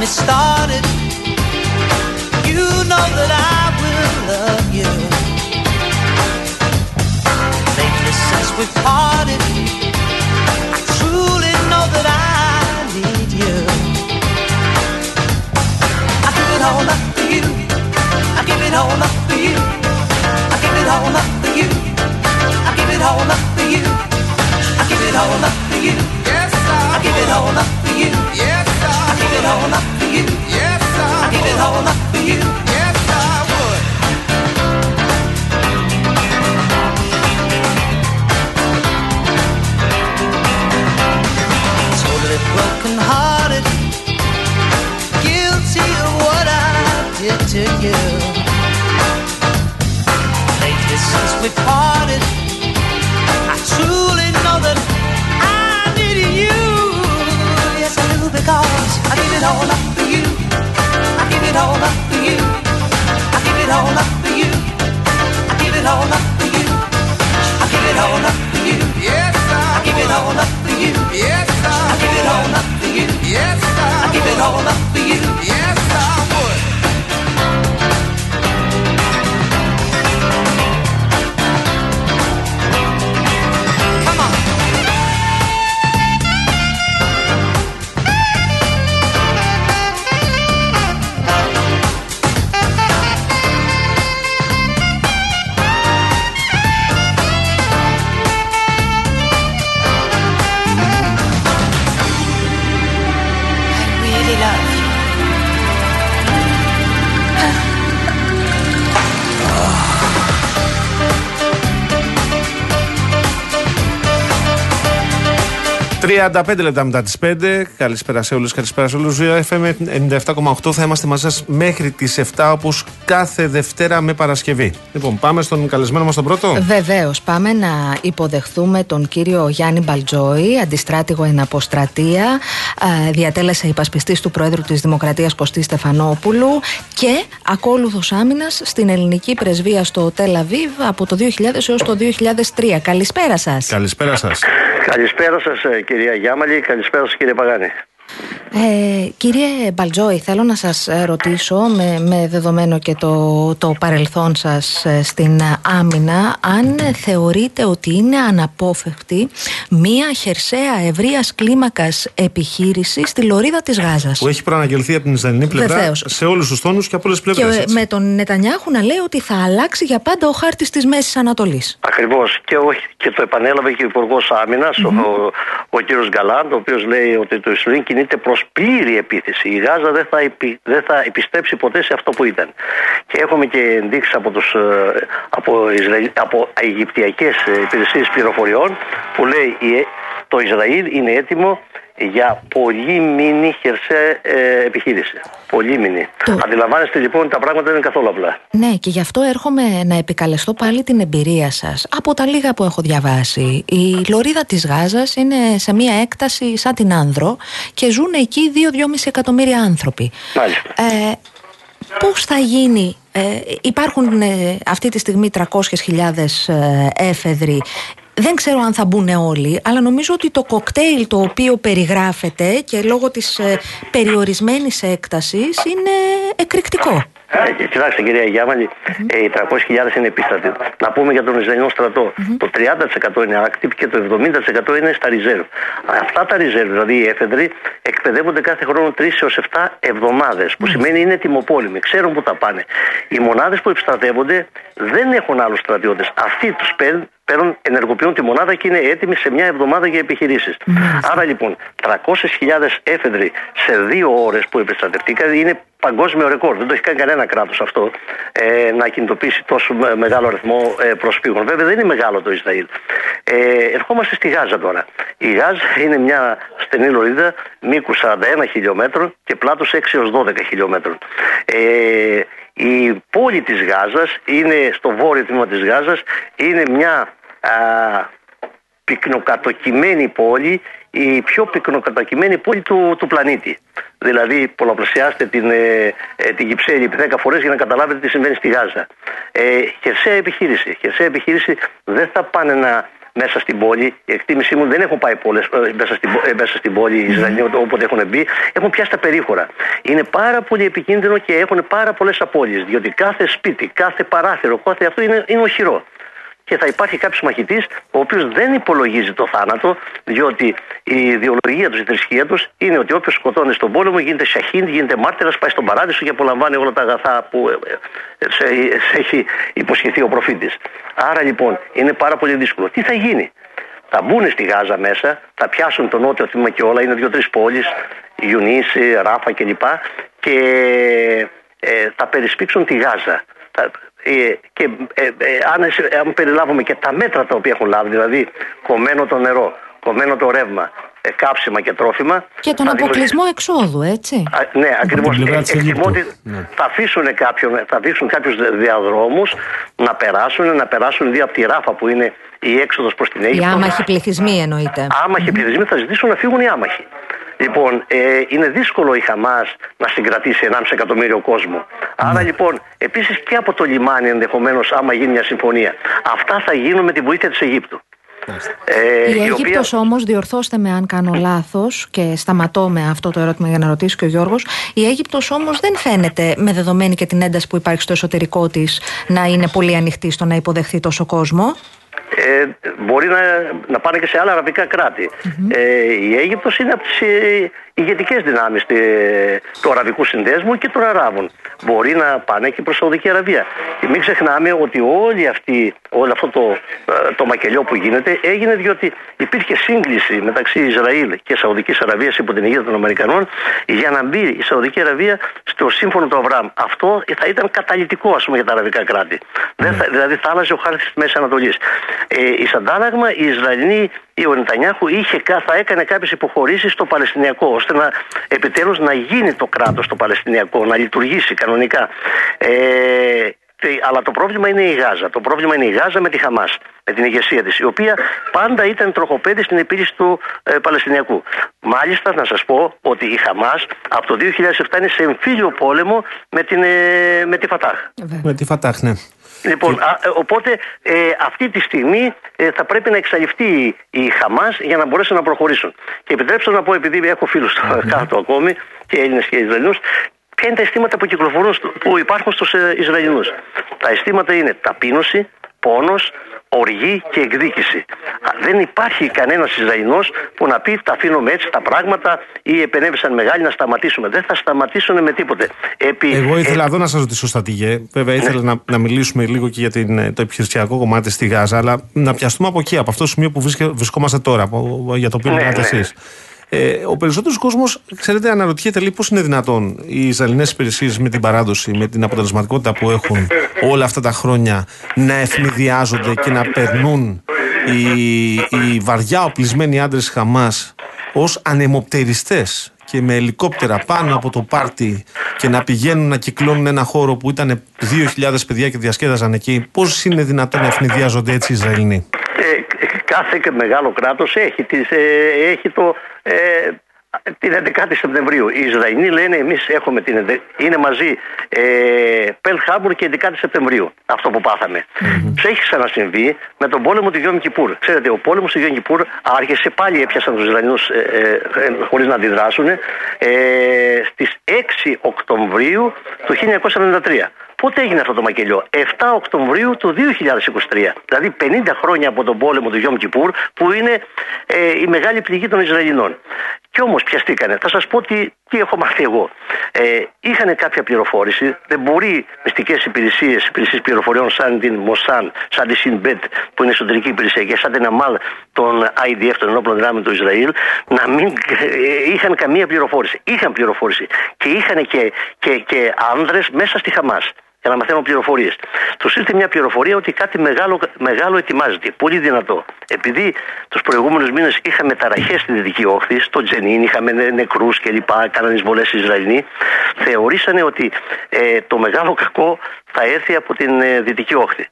me started. You know that I will love you. Lately, since we parted, I truly know that I need you. I give it all up for you. I give it all up for you. I give it all up for you. I give it all up for you. I give it all up for you. Yes, I, I give it all up for you. Yeah give it all up for you. Yes, I, I give it all up for you. Yes, I would. Totally broken hearted, guilty of what I did to you. Lately since we parted, it all up for you. I give it all up for you. I give it all up for you. I give it all up for you. I give it all up for you. Yes, I, I give it all up for you. Yes, I, I give it all up for you. Yes, I, I give it all up for you. Yes, 35 λεπτά μετά τις 5. Καλησπέρα σε όλους, καλησπέρα σε όλους. FM 97,8 θα είμαστε μαζί σας μέχρι τις 7 όπως κάθε Δευτέρα με Παρασκευή. Λοιπόν, πάμε στον καλεσμένο μας τον πρώτο. Βεβαίως, πάμε να υποδεχθούμε τον κύριο Γιάννη Μπαλτζόη, αντιστράτηγο εν αποστρατεία, α, διατέλεσε υπασπιστής του Προέδρου της Δημοκρατίας Κωστή Στεφανόπουλου και ακόλουθος άμυνας στην ελληνική πρεσβεία στο Τελαβίβ από το 2000 έως το 2003. Καλησπέρα σας. Καλησπέρα σας. Καλησπέρα σας ε, κυρία Γιάμαλη, καλησπέρα σας κύριε Παγάνη. Ε, κύριε Μπαλτζόη, θέλω να σας ε, ρωτήσω με, με δεδομένο και το, το παρελθόν σας ε, στην άμυνα αν ε, θεωρείτε ότι είναι αναπόφευκτη μία χερσαία ευρείας κλίμακας επιχείρηση στη λωρίδα της Γάζας; Που έχει προαναγγελθεί από την Ισραηλινή πλευρά Βεβαίως. σε όλους τους τόνους και από όλες τις Και πλευρές. ε, με τον Νετανιάχου να λέει ότι θα αλλάξει για πάντα ο χάρτης της Μέσης Ανατολής. Ακριβώς και, ο, και το επανέλαβε και ο Υπουργός Άμυνας, ο, ο κύριος Γκαλάντ, ο οποίος λέει ότι το Ισραήλ κινείται προς πλήρη επίθεση. Η Γάζα δεν θα, επι- δεν θα επιστρέψει ποτέ σε αυτό που ήταν. Και έχουμε και ενδείξεις από, τους, ε, από, Ισραηλ, από Αιγυπτιακές ε, υπηρεσίες πληροφοριών που λέει η- το Ισραήλ είναι έτοιμο για πολύ μήνυ χερσαία ε, επιχείρηση. Πολύ μήνυ. Το- Αντιλαμβάνεστε λοιπόν ότι τα πράγματα δεν είναι καθόλου απλά. Ναι, και γι' αυτό έρχομαι να επικαλεστώ πάλι την εμπειρία σας. Από τα λίγα που έχω διαβάσει, η λωρίδα της Γάζας είναι σε μία έκταση σαν την Άνδρο και ζουν εκεί 2-2,5 εκατομμύρια άνθρωποι. Μάλιστα. Ε, πώς θα γίνει, ε, υπάρχουν ε, αυτή τη στιγμή 300.000 ε, έφεδροι. Δεν ξέρω αν θα μπουν όλοι, αλλά νομίζω ότι το κοκτέιλ το οποίο περιγράφεται και λόγω της ε, περιορισμένης έκτασης είναι εκρηκτικό. Ε, κοιτάξτε κυρία Γιάμαλη, ε, οι 300.000 είναι επίστατοι. Να πούμε για τον Ισραηλινό στρατό. Το 30% είναι active και το 70% είναι στα reserve. Αυτά τα reserve, δηλαδή οι έφεδροι, εκπαιδεύονται κάθε χρόνο 3 έως 7 εβδομάδες, που σημαίνει είναι τιμοπόλεμοι, ξέρουν που τα πάνε. Οι μονάδες που επιστρατεύονται δεν έχουν άλλους στρατιώτες. Αυτοί τους παίρνουν παίρνουν, ενεργοποιούν τη μονάδα και είναι έτοιμοι σε μια εβδομάδα για επιχειρήσεις. Άρα λοιπόν 300.000 έφεδροι σε δύο ώρες που επιστρατευτήκαν είναι παγκόσμιο ρεκόρ. Δεν το έχει κάνει κανένα κράτος αυτό ε, να κινητοποιήσει τόσο με- μεγάλο αριθμό ε, προσφύγων. Βέβαια δεν είναι μεγάλο το Ισραήλ. Ε, ερχόμαστε στη Γάζα τώρα. Η Γάζα είναι μια στενή λωρίδα μήκους 41 χιλιόμετρων και πλάτος 6 έως 12 χιλιόμετρων. Ε, η πόλη της Γάζας είναι στο βόρειο τμήμα της Γάζας είναι μια α, πυκνοκατοικημένη πόλη η πιο πυκνοκατοικημένη πόλη του, του πλανήτη. Δηλαδή πολλαπλασιάστε την, ε, ε, την Κυψέλη επί 10 φορές για να καταλάβετε τι συμβαίνει στη Γάζα. Ε, χερσαία επιχείρηση. Χερσαία επιχείρηση δεν θα πάνε να μέσα στην πόλη. Η εκτίμησή μου δεν έχουν πάει πολλές, ε, μέσα, στην, πο- ε, μέσα στην πόλη οι Ισραηλοί όποτε έχουν μπει. Έχουν πιάσει τα περίχωρα. Είναι πάρα πολύ επικίνδυνο και έχουν πάρα πολλές απώλειες. Διότι κάθε σπίτι, κάθε παράθυρο, κάθε αυτό είναι, είναι οχυρό. Και θα υπάρχει κάποιος μαχητής ο οποίος δεν υπολογίζει το θάνατο, διότι η ιδεολογία τους, η θρησκεία τους είναι ότι όποιος σκοτώνει στον πόλεμο γίνεται σαχίν, γίνεται μάρτυρας, πάει στον παράδεισο και απολαμβάνει όλα τα αγαθά που ε, ε, σε, σε έχει υποσχεθεί ο προφήτης. Άρα λοιπόν είναι πάρα πολύ δύσκολο. Τι θα γίνει, θα μπουν στη Γάζα μέσα, θα πιάσουν το νότιο τμήμα και όλα, είναι δύο-τρεις πόλεις, Ιουνίση, Ράφα κλπ. Και ε, θα περισπίξουν τη Γάζα. Ε, και ε, ε, αν, αν περιλάβουμε και τα μέτρα τα οποία έχουν λάβει, δηλαδή κομμένο το νερό, κομμένο το ρεύμα, ε, κάψιμα και τρόφιμα. Και τον αποκλεισμό εξόδου, έτσι. Α, ναι, ακριβώς. Ναι. Θα αφήσουν, κάποιον, θα αφήσουν κάποιους διαδρόμους να περάσουν, να περάσουν δύο από τη Ράφα που είναι η έξοδος προς την Αίγυπτο. Οι άμαχοι πληθυσμοί εννοείται. Άμαχοι πληθυσμοί θα ζητήσουν να φύγουν οι άμαχοι. Λοιπόν, ε, είναι δύσκολο η Χαμάς να συγκρατήσει 1,5 εκατομμύριο κόσμο. Άρα ναι. λοιπόν, επίσης και από το λιμάνι ενδεχομένως, άμα γίνει μια συμφωνία, αυτά θα γίνουν με τη βοήθεια της Αιγύπτου. Ε, η Αίγυπτος οποία... όμως, διορθώστε με αν κάνω λάθος και σταματώ με αυτό το ερώτημα για να ρωτήσει και ο Γιώργος η Αίγυπτος όμως δεν φαίνεται με δεδομένη και την ένταση που υπάρχει στο εσωτερικό της να είναι πολύ ανοιχτή στο να υποδεχθεί τόσο κόσμο ε, μπορεί να, να πάνε και σε άλλα αραβικά Ε, η Αίγυπτος είναι από τις ε, ηγετικές δυνάμεις του Αραβικού Συνδέσμου και των Αράβων. Μπορεί να πάνε και προς Σαουδική Αραβία. Και μην ξεχνάμε ότι όλη αυτή, όλο αυτό το, ε, το μακελιό που γίνεται έγινε διότι υπήρχε σύγκληση μεταξύ Ισραήλ και Σαουδικής Αραβίας υπό την ηγεσία των Αμερικανών για να μπει η Σαουδική Αραβία στο σύμφωνο του Αβραάμ. Αυτό θα ήταν καταλητικό ας πούμε, για τα αραβικά κράτη. Δεν θα, δηλαδή θα άλλαζε ο χάρτης της Μέσης Ανατολής. Ε, η Σαντάλαγμα, οι Ισραηλοί ή ο Νετανιάχου είχε, θα έκανε κάποιες υποχωρήσεις στο Παλαιστινιακό, ώστε να επιτέλους να γίνει το κράτος το Παλαιστινιακό, να λειτουργήσει κανονικά. Ε, αλλά το πρόβλημα είναι η Γάζα. Το πρόβλημα είναι η Γάζα με τη Χαμάς, με την ηγεσία της, η οποία πάντα ήταν τροχοπέδη στην επίλυση του ε, Παλαιστινιακού. Μάλιστα, να σας πω ότι η Χαμάς από το 2007 είναι σε εμφύλιο πόλεμο με, την, ε, με τη Φατάχ. Με τη Φατάχ, ναι. Λοιπόν, ε, οπότε ε, αυτή τη στιγμή ε, θα πρέπει να εξαλειφθεί η Χαμάς για να μπορέσουν να προχωρήσουν. Και επιτρέψτε να πω, επειδή έχω φίλους κάτω ακόμη, και Έλληνες και Ισραηλινούς, ποια είναι τα αισθήματα που, κυκλοφορούν, που υπάρχουν στους Ισραηλινούς; Τα αισθήματα είναι ταπείνωση, πόνος, οργή και εκδίκηση. Δεν υπάρχει κανένας Ισραηλινός που να πει τα αφήνουμε έτσι τα πράγματα ή επενέβησαν μεγάλοι να σταματήσουμε. Δεν θα σταματήσουν με τίποτε. Επί... Εγώ ήθελα ε... εδώ να σας ρωτήσω, Στατηγέ. Βέβαια, ναι. ήθελα να, να μιλήσουμε λίγο και για την, το επιχειρησιακό κομμάτι στη Γάζα, αλλά να πιαστούμε από εκεί, από αυτό το σημείο που βρισκόμαστε τώρα, για το οποίο ναι, μιλάτε ναι. εσείς. Ε, ο περισσότερος κόσμος, ξέρετε, αναρωτιέται λίγο πώς είναι δυνατόν οι Ισραηλινές υπηρεσίες με την παράδοση, με την αποτελεσματικότητα που έχουν όλα αυτά τα χρόνια να ευνηδιάζονται και να περνούν οι, οι βαριά οπλισμένοι άντρες Χαμάς ως ανεμοπτεριστές και με ελικόπτερα πάνω από το πάρτι και να πηγαίνουν να κυκλώνουν ένα χώρο που ήταν 2.000 παιδιά και διασκέδαζαν εκεί. Πώς είναι δυνατόν να ευνηδιάζονται έτσι οι Ισραηλινοί; Ε, κάθε μεγάλο κράτος έχει, ε, έχει το, ε, την 11η Σεπτεμβρίου. Οι Ισραηλοί λένε εμείς έχουμε την. είναι μαζί ε, Πελ Χάμπουρ και 11η Σεπτεμβρίου. Αυτό που πάθαμε. Mm-hmm. Του έχει ξανασυμβεί με τον πόλεμο του Γιώργου Κιπούρ. Ξέρετε, ο πόλεμος του Γιώργου Κιπούρ άρχισε πάλι έπιασαν τους Ισραηλινούς ε, ε, ε χωρίς να αντιδράσουν ε, στις 6 Οκτωβρίου του 1993. Πότε έγινε αυτό το μακελιό, 7 Οκτωβρίου του 2023. Δηλαδή 50 χρόνια από τον πόλεμο του Γιώμ Κιπούρ, που είναι ε, η μεγάλη πληγή των Ισραηλινών. Κι όμως πιαστήκανε. Θα σας πω τι, τι έχω μάθει εγώ. Ε, είχαν κάποια πληροφόρηση. Δεν μπορεί μυστικές υπηρεσίες, υπηρεσίες πληροφοριών σαν την Μοσάν, σαν τη Σινμπέτ, που είναι εσωτερική υπηρεσία, και σαν την Αμάλ των IDF, των ενόπλων δυνάμεων του Ισραήλ, να μην ε, είχαν καμία πληροφόρηση. Είχαν πληροφόρηση. Και είχαν και, και, και άνδρες μέσα στη Χαμάς για να μαθαίνουν πληροφορίες. Του ήρθε μια πληροφορία ότι κάτι μεγάλο, μεγάλο ετοιμάζεται. Πολύ δυνατό. Επειδή τους προηγούμενους μήνες είχαμε ταραχές στη Δυτική Όχθη, στο Τζενίν, είχαμε νεκρούς κλπ. Κάνανε εισβολές Ισραηλοί, θεωρήσανε ότι ε, το μεγάλο κακό θα έρθει από την ε, Δυτική Όχθη.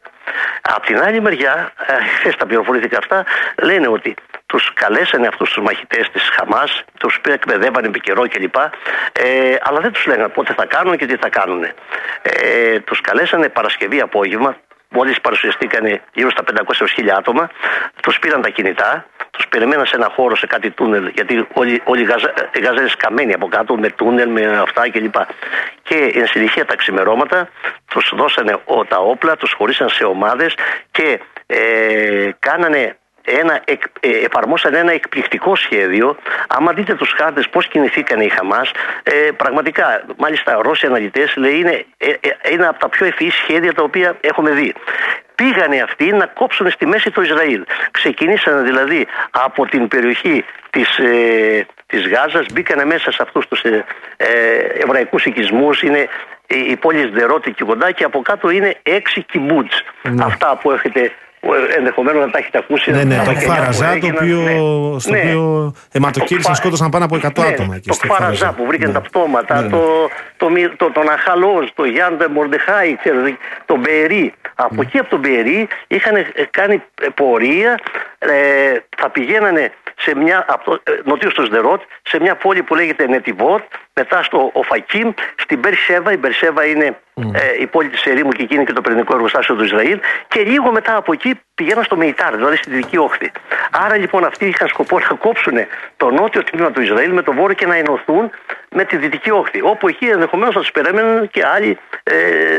Απ' την άλλη μεριά, ε, χθες τα πληροφορήθηκα αυτά, λένε ότι τους καλέσανε αυτούς τους μαχητές της Χαμάς, τους εκπαιδεύανε επί καιρό κλπ. Ε, αλλά δεν τους λέγανε πότε θα κάνουν και τι θα κάνουν. Ε, τους καλέσανε Παρασκευή απόγευμα, μόλις παρουσιαστήκαν γύρω στα 500.000 άτομα, τους πήραν τα κινητά, τους περιμέναν σε ένα χώρο, σε κάτι τούνελ, γιατί όλοι, όλοι οι Γάζα σκαμμένοι από κάτω με τούνελ, με αυτά κλπ. Και εν συνεχεία τα ξημερώματα τους δώσανε τα όπλα, τους χωρίσαν σε ομάδες και ε, κάνανε ένα, ε, εφαρμόσαν ένα εκπληκτικό σχέδιο. Άμα δείτε τους χάρτες πώς κινηθήκαν οι Χαμάς, ε, πραγματικά, μάλιστα, Ρώσοι αναλυτές λέει είναι, ε, ε, είναι από τα πιο ευφυείς σχέδια τα οποία έχουμε δει. Πήγανε αυτοί να κόψουν στη μέση το Ισραήλ. Ξεκινήσαν δηλαδή από την περιοχή της, ε, της Γάζας, μπήκανε μέσα σε αυτούς τους ε, εβραϊκούς οικισμούς, είναι η πόλη Σδερότη και κοντά και από κάτω είναι έξι κιμπούτς. Ναι. Αυτά που έχετε ενδεχομένως να τα έχετε ακούσει. Ναι, ναι, το Φαραζά, το οποίο, ναι, στο ναι. οποίο αιματοκύρισαν, σκότωσαν πάνω από 100 ναι, άτομα. Εκεί το Φαραζά που βρήκαν τα πτώματα, το, το, το, τον Αχαλός, το Γιάνντε Μορντεχάη, το Μπερί. Από εκεί από τον Μπερί είχαν κάνει πορεία, ε, θα πηγαίνανε σε μια, από το, ε, νοτίως στο Σδερότ, σε μια πόλη που λέγεται Νετιβότ, μετά στο Οφακίμ, στην Περσέβα. Η Περσέβα είναι ε, η πόλη της Ερήμου και εκείνη και το πυρηνικό εργοστάσιο του Ισραήλ. Και λίγο μετά από εκεί πηγαίναν στο Μεϊτάρ, δηλαδή στη δυτική όχθη. Άρα λοιπόν αυτοί είχαν σκοπό να κόψουν το νότιο τμήμα του Ισραήλ με το βόρειο και να ενωθούν με τη δυτική όχθη. Όπου εκεί ενδεχομένως θα τους περίμεναν και άλλοι ε,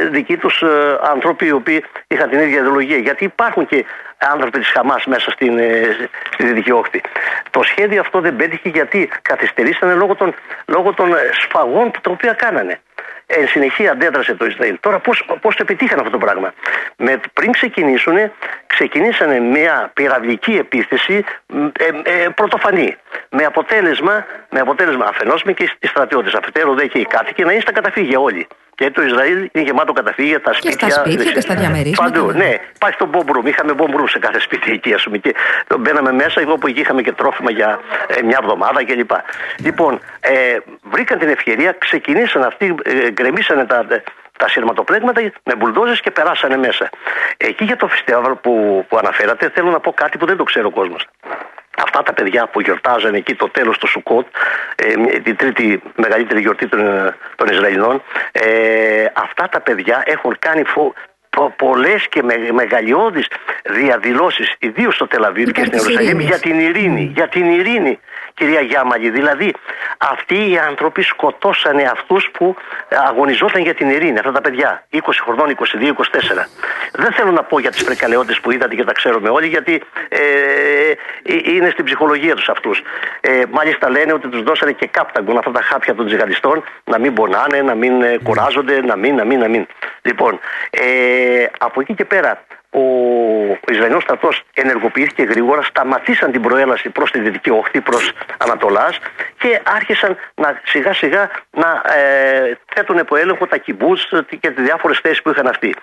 δικοί τους ε, άνθρωποι οι οποίοι είχαν την ίδια ιδεολογία. Γιατί υπάρχουν και άνθρωποι της Χαμάς μέσα στην, ε, στη δυτική όχθη. Το σχέδιο αυτό δεν πέτυχε γιατί καθυστερήσανε λόγω των, λόγω των ε, σφαγών που τα οποία κάνανε. Εν συνεχεία αντέδρασε το Ισραήλ. Τώρα πώς, πώς το επιτύχαν αυτό το πράγμα. Με, πριν ξεκινήσουν, ξεκινήσανε μια πυραυλική επίθεση ε, ε, πρωτοφανή. Με αποτέλεσμα, με αποτέλεσμα αφενός με και οι στρατιώτες, αφετέρου δε και οι κάτοικοι να είναι στα καταφύγια όλοι. Και το Ισραήλ είναι γεμάτο καταφύγια, τα σπίτια. Και στα σπίτια και στα διαμερίσματα. Παντού, ναι. Υπάρχει το μπομπρούμ. Είχαμε μπομπρούμ σε κάθε σπίτι εκεί, ας πούμε. Και μπαίναμε μέσα, εγώ που εκεί είχαμε και τρόφιμα για ε, μια εβδομάδα κλπ. Λοιπόν, ε, βρήκαν την ευκαιρία, ξεκινήσαν αυτοί, ε, γκρεμίσανε τα, τα σειρματοπλέγματα με μπουλντόζες και περάσανε μέσα. Εκεί για το φεστιβάλ που, που αναφέρατε, θέλω να πω κάτι που δεν το ξέρει ο κόσμος αυτά τα παιδιά που γιορτάζαν εκεί το τέλος του Σουκότ, ε, την τρίτη μεγαλύτερη γιορτή των, των Ισραηλινών, ε, αυτά τα παιδιά έχουν κάνει φο, πολλές και με, μεγαλειώδεις διαδηλώσεις ιδίως στο Τελαβίδ και στην Ιερουσαλήμ για την ειρήνη, για την ειρήνη κυρία Γιάμαλη. Δηλαδή, αυτοί οι άνθρωποι σκοτώσανε αυτούς που αγωνιζόταν για την ειρήνη, αυτά τα παιδιά, 20 χρονών, 22-24. Δεν θέλω να πω για τις φρικαλαιότητες που είδατε και τα ξέρουμε όλοι, γιατί ε, ε είναι στην ψυχολογία τους αυτούς. Ε, μάλιστα λένε ότι τους δώσανε και κάπταγκον αυτά τα χάπια των τζιγαντιστών, να μην πονάνε, να μην ε, κουράζονται, να μην, να μην, να μην. Λοιπόν, ε, από εκεί και πέρα, ο Ισραηλινός στρατός ενεργοποιήθηκε γρήγορα, σταματήσαν την προέλαση προς τη δυτική όχθη, προς Ανατολάς και άρχισαν να, σιγά σιγά να ε, θέτουν υπό έλεγχο τα κυμπούς και τις διάφορες θέσεις που είχαν αυτοί.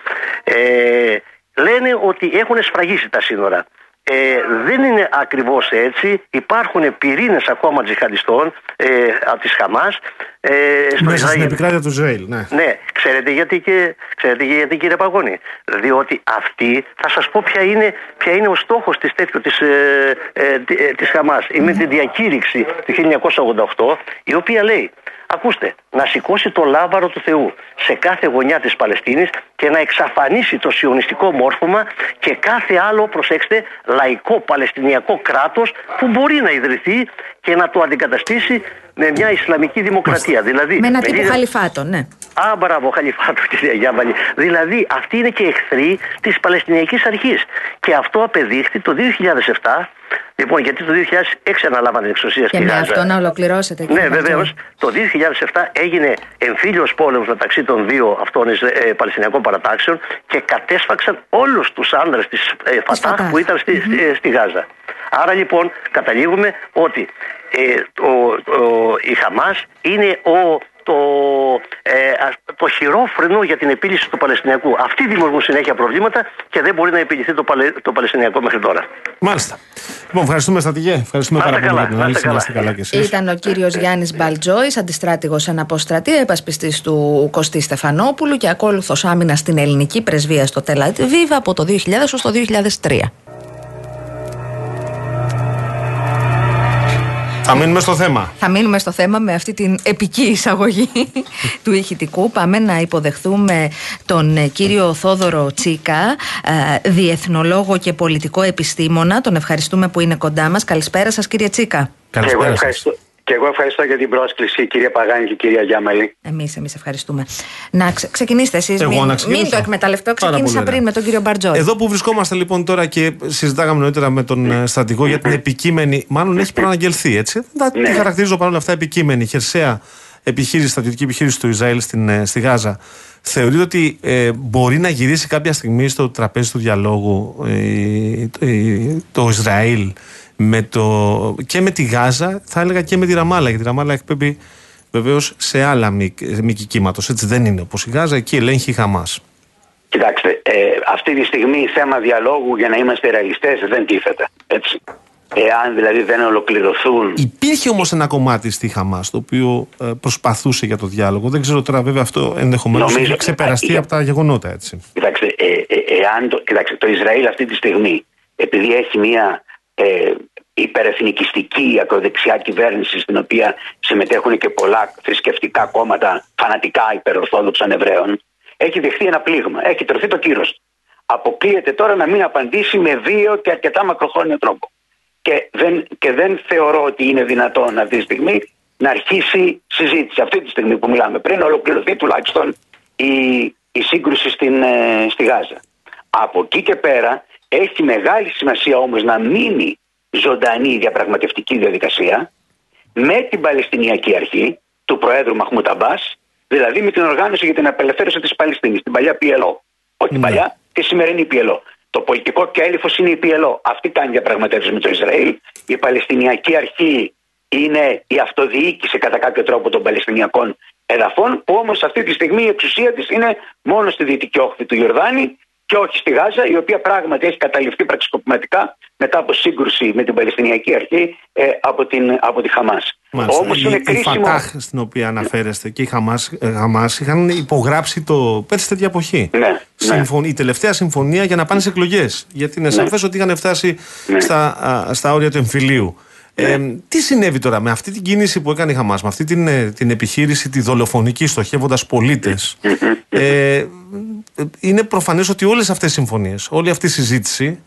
Ε, λένε ότι έχουν σφραγίσει τα σύνορα. Ε, δεν είναι ακριβώς έτσι. Υπάρχουν πυρήνες ακόμα τζιχαντιστών ε, από τις Χαμάς ε, στο Μέσα Ισραήλ. στην επικράτεια του Ισραήλ, ναι. Ναι, ξέρετε γιατί, και, ξέρετε γιατί κύριε Παγώνη. Διότι αυτή, θα σας πω ποια είναι, ποια είναι ο στόχος της τέτοιου της, ε, ε, ε της Χαμάς. Είναι τη διακήρυξη του 1988 η οποία λέει Ακούστε, να σηκώσει το λάβαρο του Θεού σε κάθε γωνιά της Παλαιστίνης και να εξαφανίσει το σιωνιστικό μόρφωμα και κάθε άλλο, προσέξτε, λαϊκό παλαιστινιακό κράτος που μπορεί να ιδρυθεί και να το αντικαταστήσει με μια Ισλαμική δημοκρατία. Δηλαδή, με ένα τύπο λίγα... χαλιφάτο, ναι. Α, μπράβο, χαλιφάτο, [LAUGHS] κυρία Γιάβαλη. Δηλαδή, αυτή είναι και εχθροί της Παλαιστινιακής Αρχής. Και αυτό απεδείχθη το 2007 Λοιπόν, γιατί το 2006 αναλάβανε την εξουσία στη Γάζα. Και με αυτό να ολοκληρώσετε. Ναι, βεβαίως. Το 2007 έγινε εμφύλιος πόλεμος μεταξύ των δύο αυτών ε, Παλαιστινιακών παρατάξεων και κατέσφαξαν όλους τους άνδρες της ε, Φατάχ που ήταν στη, mm-hmm. στη Γάζα. Άρα λοιπόν καταλήγουμε ότι ε, η Χαμάς είναι ο το, ε, το χειρόφρενο για την επίλυση του Παλαιστινιακού. Αυτοί δημιουργούν συνέχεια προβλήματα και δεν μπορεί να επιληθεί το, Παλαι, το Παλαιστινιακό μέχρι τώρα. Μάλιστα. Λοιπόν, ευχαριστούμε Στατηγέ. Ευχαριστούμε πάρα πολύ για την ανάλυση. Να καλά και εσείς. Ήταν ο κύριος Γιάννης Μπαλτζόης, αντιστράτηγος αναποστρατεία, επασπιστής του Κωστή Στεφανόπουλου και ακόλουθος άμυνα στην ελληνική πρεσβεία στο Τελατβίβ από το 2000 ως το 2003. Θα μείνουμε στο θέμα. Θα μείνουμε στο θέμα με αυτή την επική εισαγωγή [LAUGHS] του ηχητικού. Πάμε να υποδεχθούμε τον ε, κύριο Θόδωρο Τσίκα, ε, διεθνολόγο και πολιτικό επιστήμονα. Τον ευχαριστούμε που είναι κοντά μας. Καλησπέρα σας κύριε Τσίκα. Καλησπέρα. Εγώ ευχαριστώ, Και εγώ ευχαριστώ για την πρόσκληση, κυρία Παγάνη και κυρία Γιάμαλη. Εμείς εμείς ευχαριστούμε. Να ξε, ξεκινήσετε εσείς. Εγώ Μην, να ξεκινήσω. μην το εκμεταλλευτώ. Πάρα Ξεκίνησα πολύ πριν ωραία. με τον κύριο Μπαρτζόρ. Εδώ που βρισκόμαστε λοιπόν τώρα και συζητάγαμε νωρίτερα με τον ε, στρατηγό για την επικείμενη, μάλλον έχει προαναγγελθεί έτσι. Τα, Τη Ναι. χαρακτηρίζω παρόλα αυτά επικείμενη, χερσαία επιχείρηση, στρατιωτική επιχείρηση του Ισραήλ στην, ε, στη Γάζα. Θεωρείτε ότι ε, μπορεί να γυρίσει κάποια στιγμή στο τραπέζι του διαλόγου ε, το, ε, το Ισραήλ με το, και με τη Γάζα, θα έλεγα και με τη Ραμάλα. Γιατί η Ραμάλα εκπέμπει βεβαίως σε άλλα μήκη κύματος. Έτσι δεν είναι όπως η Γάζα, εκεί ελέγχει η Χαμάς. Κοιτάξτε, ε, αυτή τη στιγμή θέμα διαλόγου για να είμαστε ρεαλιστές δεν τίθεται. Έτσι. Εάν δηλαδή δεν ολοκληρωθούν. Υπήρχε όμως ένα κομμάτι στη Χαμάς το οποίο ε, προσπαθούσε για το διάλογο. Δεν ξέρω τώρα, βέβαια, αυτό ενδεχομένως Νομίζω- έχει ξεπεραστεί ε, από τα γεγονότα, έτσι. Κοιτάξτε, ε, ε, εάν το, κοιτάξτε, το Ισραήλ αυτή τη στιγμή, επειδή έχει μια ε, υπερεθνικιστική ακροδεξιά κυβέρνηση, στην οποία συμμετέχουν και πολλά θρησκευτικά κόμματα φανατικά υπερορθόδοξων Εβραίων, έχει δεχθεί ένα πλήγμα. Έχει τρωθεί το κύρος. Αποκλείεται τώρα να μην απαντήσει με βίαιο και αρκετά μακροχρόνιο τρόπο. Και δεν, και δεν θεωρώ ότι είναι δυνατόν αυτή τη στιγμή να αρχίσει συζήτηση. Αυτή τη στιγμή που μιλάμε, πριν ολοκληρωθεί τουλάχιστον η, η σύγκρουση στην, ε, στη Γάζα. Από εκεί και πέρα έχει μεγάλη σημασία όμως να μείνει ζωντανή η διαπραγματευτική διαδικασία με την Παλαιστινιακή Αρχή του Προέδρου Μαχμούτ Αμπάς, δηλαδή με την οργάνωση για την απελευθέρωση της Παλαιστίνης, την παλιά PLO. Όχι την Ναι. παλιά, τη σημερινή PLO. Το πολιτικό κέλυφος είναι η PLO. Αυτή κάνει διαπραγματεύσεις με το Ισραήλ. Η Παλαιστινιακή Αρχή είναι η αυτοδιοίκηση κατά κάποιο τρόπο των Παλαιστινιακών εδαφών, που όμως αυτή τη στιγμή η εξουσία της είναι μόνο στη δυτική όχθη του Ιορδάνη και όχι στη Γάζα, η οποία πράγματι έχει καταληφθεί πραξικοπηματικά μετά από σύγκρουση με την Παλαιστινιακή Αρχή ε, από, την, από τη Χαμάς. Μάλιστα. Όμως η, είναι η κρίσιμο... Φατάχ στην οποία αναφέρεστε και η Χαμάς, ε, Χαμάς είχαν υπογράψει το πέρσι τέτοια εποχή. Ναι, ναι. Συμφων- Η τελευταία συμφωνία για να πάνε σε εκλογές. Γιατί είναι σαφές ότι είχαν φτάσει Ναι. στα, α, στα όρια του εμφυλίου. Ε, τι συνέβη τώρα με αυτή την κίνηση που έκανε η Χαμάς, με αυτή την, ε, την επιχείρηση τη δολοφονική στοχεύοντας πολίτες; Ε, είναι προφανές ότι όλες αυτές οι συμφωνίες, όλη αυτή η συζήτηση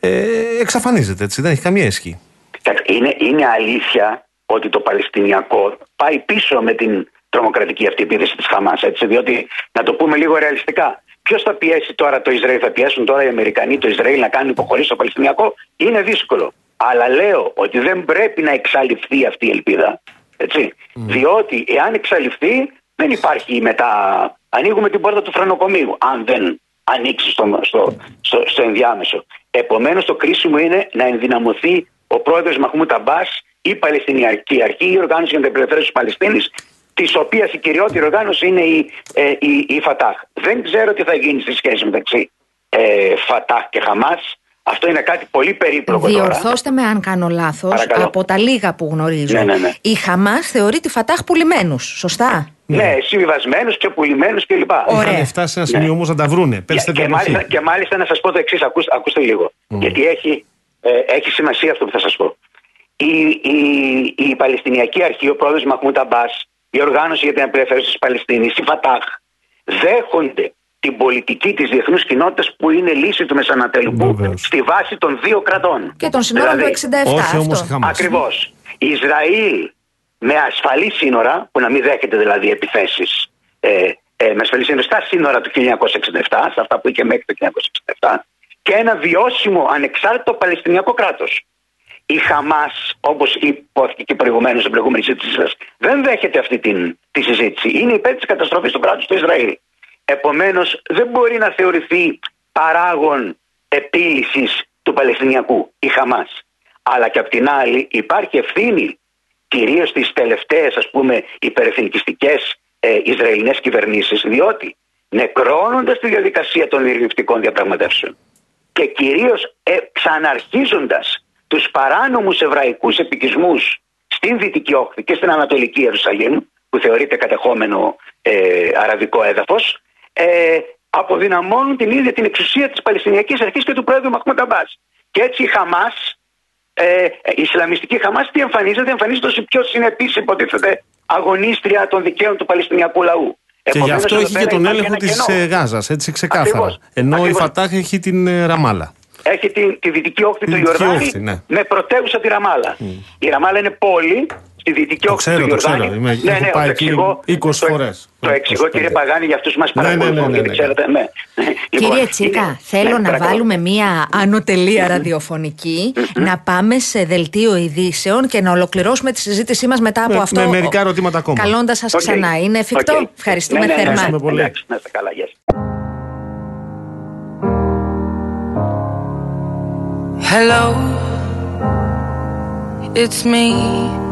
ε, εξαφανίζεται έτσι, δεν έχει καμία ισχύ. Κοιτάξτε, Είναι, είναι αλήθεια ότι το Παλαιστινιακό πάει πίσω με την τρομοκρατική αυτή επίθεση της Χαμάς. Διότι, να το πούμε λίγο ρεαλιστικά, ποιος θα πιέσει τώρα το Ισραήλ, θα πιέσουν τώρα οι Αμερικανοί το Ισραήλ να κάνουν υποχωρήσεις στο Παλαιστινιακό. Είναι δύσκολο. Αλλά λέω ότι δεν πρέπει να εξαλειφθεί αυτή η ελπίδα. Έτσι. Διότι εάν εξαλειφθεί, δεν υπάρχει μετά. Ανοίγουμε την πόρτα του φρενοκομείου. Αν δεν ανοίξει στο, στο, στο, στο ενδιάμεσο. Επομένως, το κρίσιμο είναι να ενδυναμωθεί ο πρόεδρος Μαχμού Ταμπά, η Παλαιστινιακή Αρχή, η Οργάνωση για την Απελευθέρωση της Παλαιστίνης, της οποίας η κυριότερη οργάνωση είναι η, ε, η, η Φατάχ. Δεν ξέρω τι θα γίνει στη σχέση μεταξύ ε, Φατάχ και Χαμάς. Αυτό είναι κάτι πολύ περίπλοκο τώρα. Διορθώστε με αν κάνω λάθος. Παρακαλώ. Από τα λίγα που γνωρίζω, Ναι, ναι, ναι. η Χαμάς θεωρεί τη Φατάχ πουλημένους. Σωστά; Ναι, συμβιβασμένους και πουλημένους κλπ. Ωραία. Είχαν φτάσει σε ένα σημείο όμως να τα βρούνε. Πέρσι Και, τέτοια και, μάλιστα, εποχή. και μάλιστα να σας πω το εξής, ακούστε, ακούστε λίγο. Γιατί έχει, ε, έχει σημασία αυτό που θα σας πω. Η, η, η Παλαιστινιακή Αρχή, ο πρόεδρος Μαχμούτ Αμπάς, η Οργάνωση για την Απελευθέρωση της Παλαιστίνης, η Φατάχ, δέχονται την πολιτική της διεθνούς κοινότητας που είναι λύση του Μεσανατολικού Βεβαίως. στη βάση των δύο κρατών. Και των συνόρων Δηλαδή, του 67. Όχι όμως αυτό. η Χαμάς. Ακριβώς. Ισραήλ με ασφαλή σύνορα, που να μην δέχεται δηλαδή επιθέσεις, ε, ε, με ασφαλή σύνορα στα σύνορα του 1967, σε αυτά που είχε μέχρι το 1967, και ένα βιώσιμο ανεξάρτητο Παλαιστινιακό κράτος. Η Χαμάς, όπως υπόθηκε και προηγουμένως στην προηγούμενη συζήτησή σας, δεν δέχεται αυτή την, τη συζήτηση. Είναι υπέρ της καταστροφής του κράτους του Ισραήλ. Επομένως, δεν μπορεί να θεωρηθεί παράγον επίλυσης του Παλαιστινιακού η Χαμάς. Αλλά και απ' την άλλη υπάρχει ευθύνη κυρίως στις τελευταίες ας πούμε υπερεθνικιστικές ε, Ισραηλινές κυβερνήσεις διότι νεκρώνοντας τη διαδικασία των ειρηνευτικών διαπραγματεύσεων και κυρίως ε, ξαναρχίζοντας τους παράνομους εβραϊκούς επικισμούς στην Δυτική Όχθη και στην Ανατολική Ιερουσαλήμ που θεωρείται κατεχόμενο ε, αραβικό έδαφος ε, αποδυναμώνουν την ίδια την εξουσία της Παλαιστινιακής Αρχής και του Πρόεδρου Μαχμούτ Αμπάς. Και έτσι η Χαμάς ε, η Ισλαμιστική Χαμάς τι εμφανίζεται, εμφανίζεται ως η πιο συνεπής υποτίθεται αγωνίστρια των δικαίων του Παλαιστινιακού λαού. Και γι' Επομένως, αυτό εδώ έχει και πέρα τον υπάρχει έλεγχο ένα της κενό. Γάζας, έτσι ξεκάθαρα. Ακριβώς. Ενώ Ακριβώς. η Φατάχ έχει την ε, Ραμάλα. Έχει τη, τη δυτική όχθη Τη του δυτική Ιορδάνη όχθη, ναι. με πρωτεύουσα τη Ραμάλα. Η Ραμάλα είναι πόλη στη δυτική όχθη του Γιορδάνη. Ναι, ναι, έχω πάει εκεί 20 φορές. Το εξηγώ κύριε Παγάνη για αυτούς που μας ναι, ναι, παρακολουθούν, ναι, γιατί ξέρετε. Ναι. Λοιπόν, κύριε Τσίκα, θέλω να βάλουμε μία ανωτελεία ραδιοφωνική, να πάμε σε δελτίο ειδήσεων και να ολοκληρώσουμε τη συζήτησή μας μετά από αυτό. Με μερικά ερωτήματα ακόμα. Καλώντας σας ξανά. Είναι εφικτό. Ευχαριστούμε θερμά. Να είστε καλά, γεια Hello, it's me.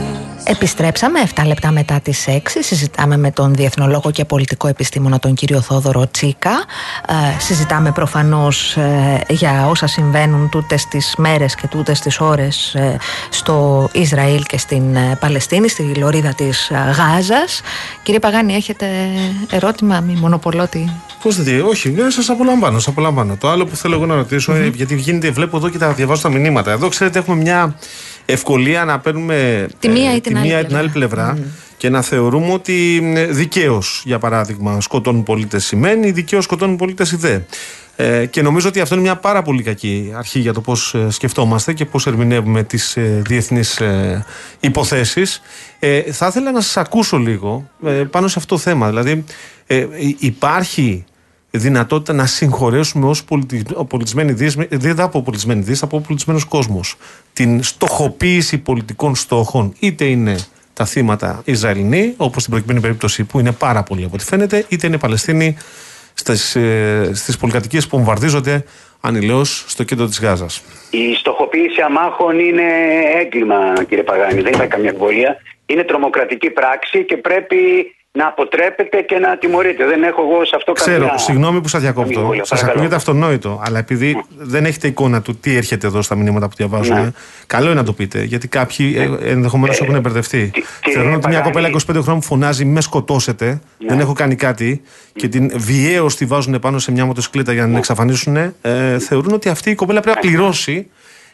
Επιστρέψαμε 7 λεπτά μετά τις 6 Συζητάμε με τον διεθνολόγο και πολιτικό επιστήμονα τον κύριο Θόδωρο Τσίκα ε, Συζητάμε προφανώς ε, για όσα συμβαίνουν τούτες τις μέρες και τούτες τις ώρες ε, Στο Ισραήλ και στην ε, Παλαιστίνη Στη λωρίδα της Γάζας Κύριε Παγάνη έχετε ερώτημα μη μονοπολότη; Πώς δεν όχι, σας απολαμβάνω, σας απολαμβάνω. Το άλλο που θέλω εγώ να ρωτήσω, mm-hmm. γιατί γίνεται, βλέπω εδώ και τα διαβάζω τα μηνύματα. Εδώ ξέρετε, έχουμε μια ευκολία να παίρνουμε τη μία ή την, άλλη, την άλλη πλευρά και να θεωρούμε ότι δικαίως, για παράδειγμα, σκοτώνουν πολίτες σημαίνει, δικαίως σκοτώνουν πολίτες η δε. Ε, και νομίζω ότι αυτό είναι μια πάρα πολύ κακή αρχή για το πώς ε, σκεφτόμαστε και πώς ερμηνεύουμε τις ε, διεθνείς ε, υποθέσεις. Ε, θα ήθελα να σας ακούσω λίγο ε, πάνω σε αυτό το θέμα. Δηλαδή, ε, υπάρχει δυνατότητα να συγχωρέσουμε ως πολιτισμένοι δύση, δεν θα πω πολιτισμένοι δύση, θα πω πολιτισμένος κόσμος. Την στοχοποίηση πολιτικών στόχων, είτε είναι τα θύματα Ισραηλινοί, όπως στην προκειμένη περίπτωση που είναι πάρα πολλοί από ό,τι φαίνεται, είτε είναι Παλαιστίνοι στις, ε, στις πολυκατοικίες που βομβαρδίζονται ανηλέως στο κέντρο της Γάζας. Η στοχοποίηση αμάχων είναι έγκλημα κύριε Παγάνη, δεν υπάρχει καμία εμβολία. Είναι τρομοκρατική πράξη και πρέπει να αποτρέπετε και να τιμωρείτε. Δεν έχω εγώ σε αυτό Ξέρω, καμία... συγγνώμη που σας διακόπτω. Σας ακούγεται αυτονόητο, αλλά επειδή mm. δεν έχετε εικόνα του τι έρχεται εδώ στα μηνύματα που διαβάζουμε, ναι. καλό είναι να το πείτε. Γιατί κάποιοι ναι. ενδεχομένως ε, έχουν μπερδευτεί. Θεωρούν ότι μια κοπέλα 25 χρόνων φωνάζει με σκοτώσετε, ναι. δεν έχω κάνει κάτι, και την βιαίως τη βάζουν πάνω σε μια μοτοσυκλέτα για να την εξαφανίσουν, ε, θεωρούν ότι αυτή η κοπέλα πρέπει να πληρώσει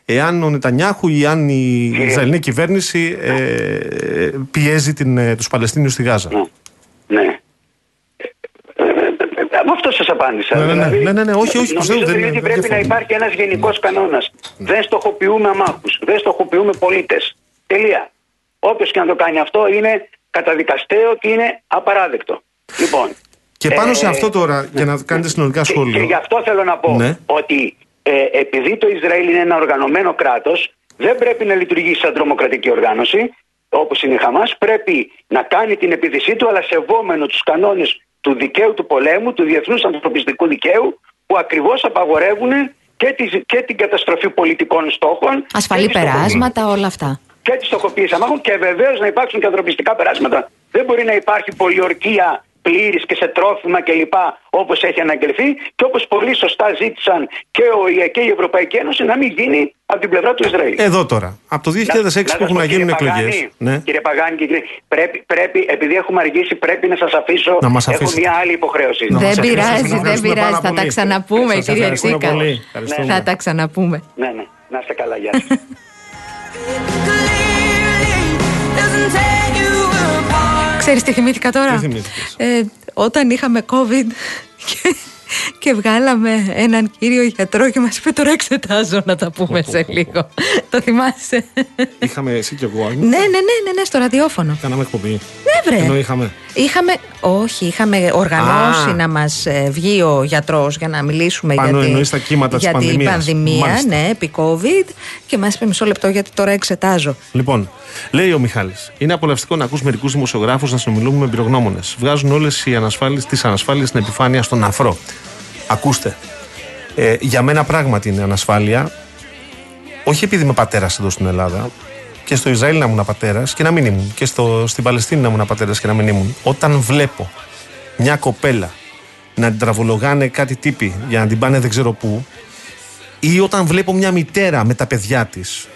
εάν ο Νετανιάχου ή αν η Ισραηλινή κυβέρνηση ε, πιέζει την, ε, τους Παλαιστίνιους στη Γάζα. Ναι. Με αυτό σας απάντησα. Ναι, ναι, ναι, δηλαδή, ναι, ναι, ναι, όχι, όχι, νομίζω δεν, ότι πρέπει να υπάρχει ένας γενικός κανόνας. Δεν στοχοποιούμε αμάχους. Δεν στοχοποιούμε πολίτες. Τελεία. Όποιος και να το κάνει αυτό είναι καταδικαστέο και είναι απαράδεκτο. Λοιπόν. Και πάνω σε αυτό τώρα, για να κάνετε συνολικά σχόλια. Και, και γι' αυτό θέλω να πω ότι ε, επειδή το Ισραήλ είναι ένα οργανωμένο κράτος, δεν πρέπει να λειτουργήσει σαν τρομοκρατική οργάνωση όπως είναι η Χαμάς, πρέπει να κάνει την επίθεσή του, αλλά σεβόμενο τους κανόνες του δικαίου του πολέμου, του διεθνούς ανθρωπιστικού δικαίου, που ακριβώς απαγορεύουν και, και την καταστροφή πολιτικών στόχων. Ασφαλή περάσματα, όλα αυτά. Και τη στοχοποίηση αμάχων και βεβαίως να υπάρξουν και ανθρωπιστικά περάσματα. Δεν μπορεί να υπάρχει πολιορκία πλήρης και σε τρόφιμα κλπ. όπως έχει αναγγελθεί και όπως πολύ σωστά ζήτησαν και ο ΙΕ και η Ευρωπαϊκή Ένωση να μην γίνει από την πλευρά του Ισραήλ. Εδώ τώρα, από το 2006 που έχουν να γίνουν εκλογές. Ναι. Κύριε Παγάνη, κύριε, πρέπει, πρέπει, επειδή έχουμε αργήσει, πρέπει να σας αφήσω. Να μας Έχω μια άλλη υποχρέωση. Δεν πειράζει, δεν πειράζει. Θα τα ξαναπούμε, κύριε Τσίκα. Θα τα ξαναπούμε. Ναι, ναι. Να είστε καλά, γεια [LAUGHS] Ξέρεις τι θυμήθηκα τώρα; Τι ε, όταν είχαμε COVID και, και βγάλαμε έναν κύριο γιατρό και μας είπε τώρα εξετάζω να τα πούμε σε λίγο. Το θυμάσαι; Είχαμε εσύ και εγώ. Ναι, ναι, ναι, ναι, ναι, στο ραδιόφωνο. Κάναμε εκπομπή. Ναι, βρε. Ενώ είχαμε. Είχαμε, όχι, είχαμε οργανώσει να μας ε, βγει ο γιατρός για να μιλήσουμε Πάνω για, τη, τα κύματα για την πανδημίας, ναι, επί COVID και μας είπε μισό λεπτό γιατί τώρα εξετάζω. Λοιπόν, λέει ο Μιχάλης, είναι απολαυστικό να ακούς μερικούς δημοσιογράφους να συνομιλούμε με εμπειρογνώμονες. Βγάζουν όλες τις ανασφάλειες στην επιφάνεια στον αφρό. Ακούστε. Ε, για μένα πράγματι είναι ανασφάλεια όχι επειδή είμαι πατέρας εδώ στην Ελλάδα, και στο Ισραήλ να ήμουν πατέρας και να μην ήμουν, και στο, στην Παλαιστίνη να ήμουν πατέρας και να μην ήμουν. Όταν βλέπω μια κοπέλα να την τραβολογάνε κάτι τύπη για να την πάνε δεν ξέρω πού, ή όταν βλέπω μια μητέρα με τα παιδιά της.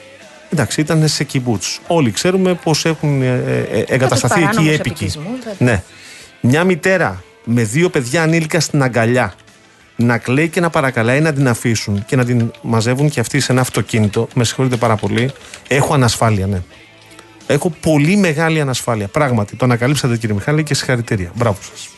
Εντάξει, ήταν σε κυμπούτς. Όλοι ξέρουμε πώς έχουν ε, ε, εγκατασταθεί εκεί οι έπικοι. Ναι. Μια μητέρα με δύο παιδιά ανήλικα στην αγκαλιά να κλαίει και να παρακαλάει να την αφήσουν και να την μαζεύουν και αυτοί σε ένα αυτοκίνητο. Με συγχωρείτε πάρα πολύ. Έχω ανασφάλεια, ναι. Έχω πολύ μεγάλη ανασφάλεια. Πράγματι, το ανακαλύψατε κύριε Μιχάλη και συγχαρητήρια. Μπράβο σας.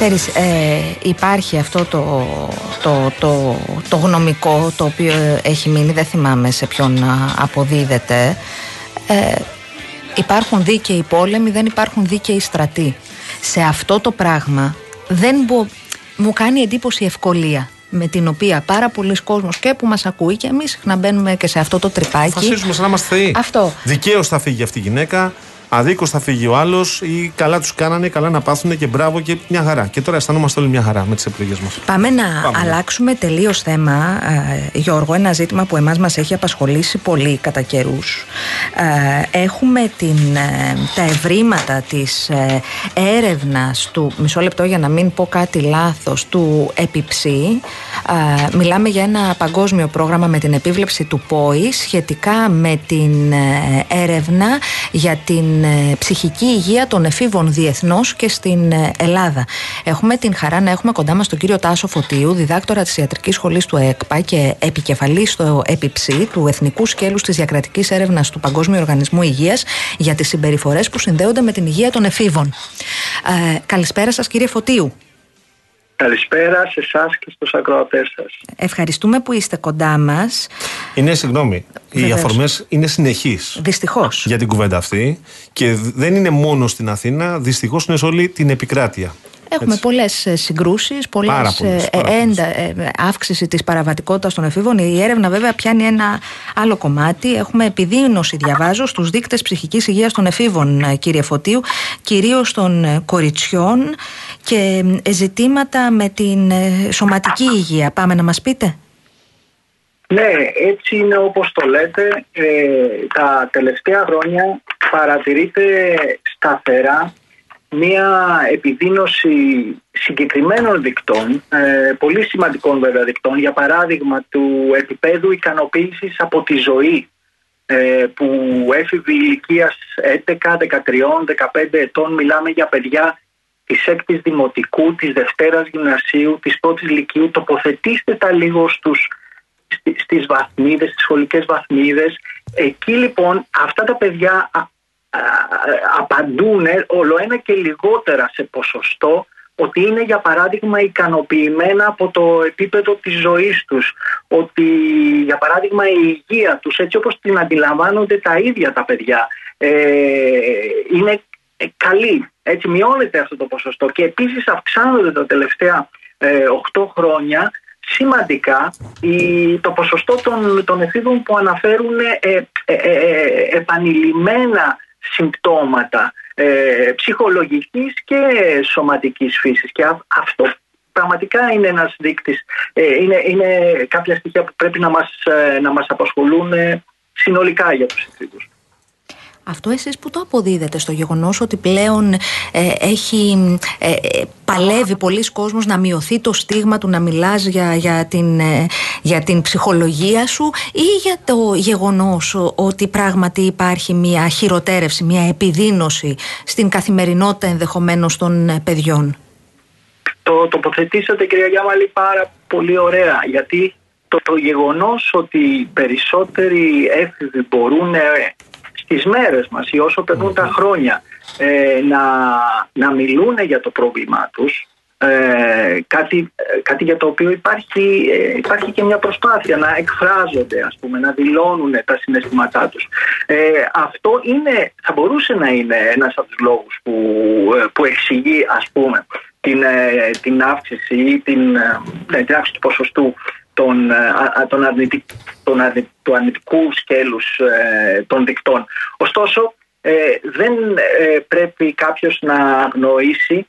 Ξέρεις, ε, υπάρχει αυτό το, το, το, το γνωμικό το οποίο έχει μείνει, δεν θυμάμαι σε ποιον αποδίδεται. Ε, υπάρχουν δίκαιοι πόλεμοι, δεν υπάρχουν δίκαιοι στρατοί. Σε αυτό το πράγμα δεν μου κάνει εντύπωση ευκολία με την οποία πάρα πολλοί κόσμος και που μας ακούει και εμείς συχνά μπαίνουμε και σε αυτό το τρυπάκι. Θα σαν να είμαστε θεοί. Αυτό. Δικαίως θα φύγει αυτή η γυναίκα αδίκως θα φύγει ο άλλος ή καλά τους κάνανε, καλά να πάθουν και μπράβο και μια χαρά. Και τώρα αισθανόμαστε όλοι μια χαρά με τις επιλογές μας. Πάμε να Πάμε. αλλάξουμε τελείως θέμα, ε, Γιώργο. Ένα ζήτημα που εμάς μας έχει απασχολήσει πολύ κατά καιρούς. Ε, έχουμε την, ε, τα ευρήματα της ε, έρευνας του. Μισό λεπτό για να μην πω κάτι λάθος. Του επιψή. Ε, μιλάμε για ένα παγκόσμιο πρόγραμμα με την επίβλεψη του ΠΟΗ σχετικά με την ε, έρευνα για την ε, ψυχική υγεία των εφήβων διεθνώς και στην ε, Ελλάδα. Έχουμε την χαρά να έχουμε κοντά μας τον κύριο Τάσο Φωτίου, διδάκτορα της Ιατρικής Σχολής του ΕΚΠΑ και επικεφαλής στο ΕΠΙΨΗ του Εθνικού Σκέλους της Διακρατικής Έρευνας του Παγκόσμιου Οργανισμού Υγείας για τις συμπεριφορές που συνδέονται με την υγεία των εφήβων. Ε, καλησπέρα σας, κύριε Φωτίου. Καλησπέρα σε εσάς και στους ακροατές σας. Ευχαριστούμε που είστε κοντά μας. Είναι, συγγνώμη, οι αφορμές είναι συνεχείς. Δυστυχώς. Για την κουβέντα αυτή. Και δεν είναι μόνο στην Αθήνα, δυστυχώς είναι σε όλη την επικράτεια. Έχουμε πολλές ε, συγκρούσεις, πολλές ε, ε, αύξηση της παραβατικότητας των εφήβων. Η έρευνα, βέβαια, πιάνει ένα άλλο κομμάτι. Έχουμε επιδείνωση, διαβάζω, στους δείκτες ψυχικής υγείας των εφήβων, κύριε Φωτίου, κυρίως των κοριτσιών και ζητήματα με την σωματική υγεία. Πάμε να μας πείτε. Ναι, έτσι είναι όπως το λέτε. τα τελευταία χρόνια παρατηρείται σταθερά μία επιδείνωση συγκεκριμένων δικτών, ε, πολύ σημαντικών βέβαια δικτών, για παράδειγμα του επίπεδου ικανοποίησης από τη ζωή ε, που έφηβη ηλικία 11, 13, 15 ετών μιλάμε για παιδιά της έκτης δημοτικού, της δευτέρας γυμνασίου, της πρώτης λυκείου. Τοποθετήστε τα λίγο στους, στις βαθμίδες, στις σχολικές βαθμίδες. Εκεί λοιπόν αυτά τα παιδιά απαντούν όλο ένα και λιγότερα σε ποσοστό ότι είναι για παράδειγμα ικανοποιημένα από το επίπεδο της ζωής τους. Ότι για παράδειγμα η υγεία τους έτσι όπως την αντιλαμβάνονται τα ίδια τα παιδιά ε, είναι καλή. Έτσι μειώνεται αυτό το ποσοστό. Και επίσης αυξάνονται τα τελευταία ε, 8 χρόνια σημαντικά η, το ποσοστό των, των εφήβων που αναφέρουν ε, ε, ε επανειλημμένα συμπτώματα ε, ψυχολογικής και σωματικής φύσης και αυτό πραγματικά είναι ένας δείκτης, ε, είναι, είναι κάποια στοιχεία που πρέπει να μας, ε, να μας απασχολούν ε, συνολικά για τους εφήβους. Αυτό εσείς που το αποδίδετε στο γεγονός ότι πλέον ε, έχει ε, ε, παλεύει πολλοί κόσμος να μειωθεί το στίγμα του να μιλάς για, για, την, για την ψυχολογία σου ή για το γεγονός ότι πράγματι υπάρχει μια χειροτέρευση, μια επιδίνωση στην καθημερινότητα ενδεχομένως των παιδιών; Το τοποθετήσατε κυρία Γιάμαλη πάρα πολύ ωραία γιατί το, το γεγονός ότι περισσότεροι έφηβοι μπορούν τις μέρες μας ή όσο περνούν τα χρόνια ε, να, να μιλούν για το πρόβλημά τους ε, κάτι, ε, κάτι για το οποίο υπάρχει, ε, υπάρχει και μια προσπάθεια να εκφράζονται ας πούμε, να δηλώνουν τα συναισθήματά τους. Ε, αυτό είναι, θα μπορούσε να είναι ένας από τους λόγους που, που εξηγεί ας πούμε την, την αύξηση ή την, την αύξηση του ποσοστού των, των αρνητικ, των του αρνητικού σκέλους των δικτών. Ωστόσο, δεν πρέπει κάποιος να αγνοήσει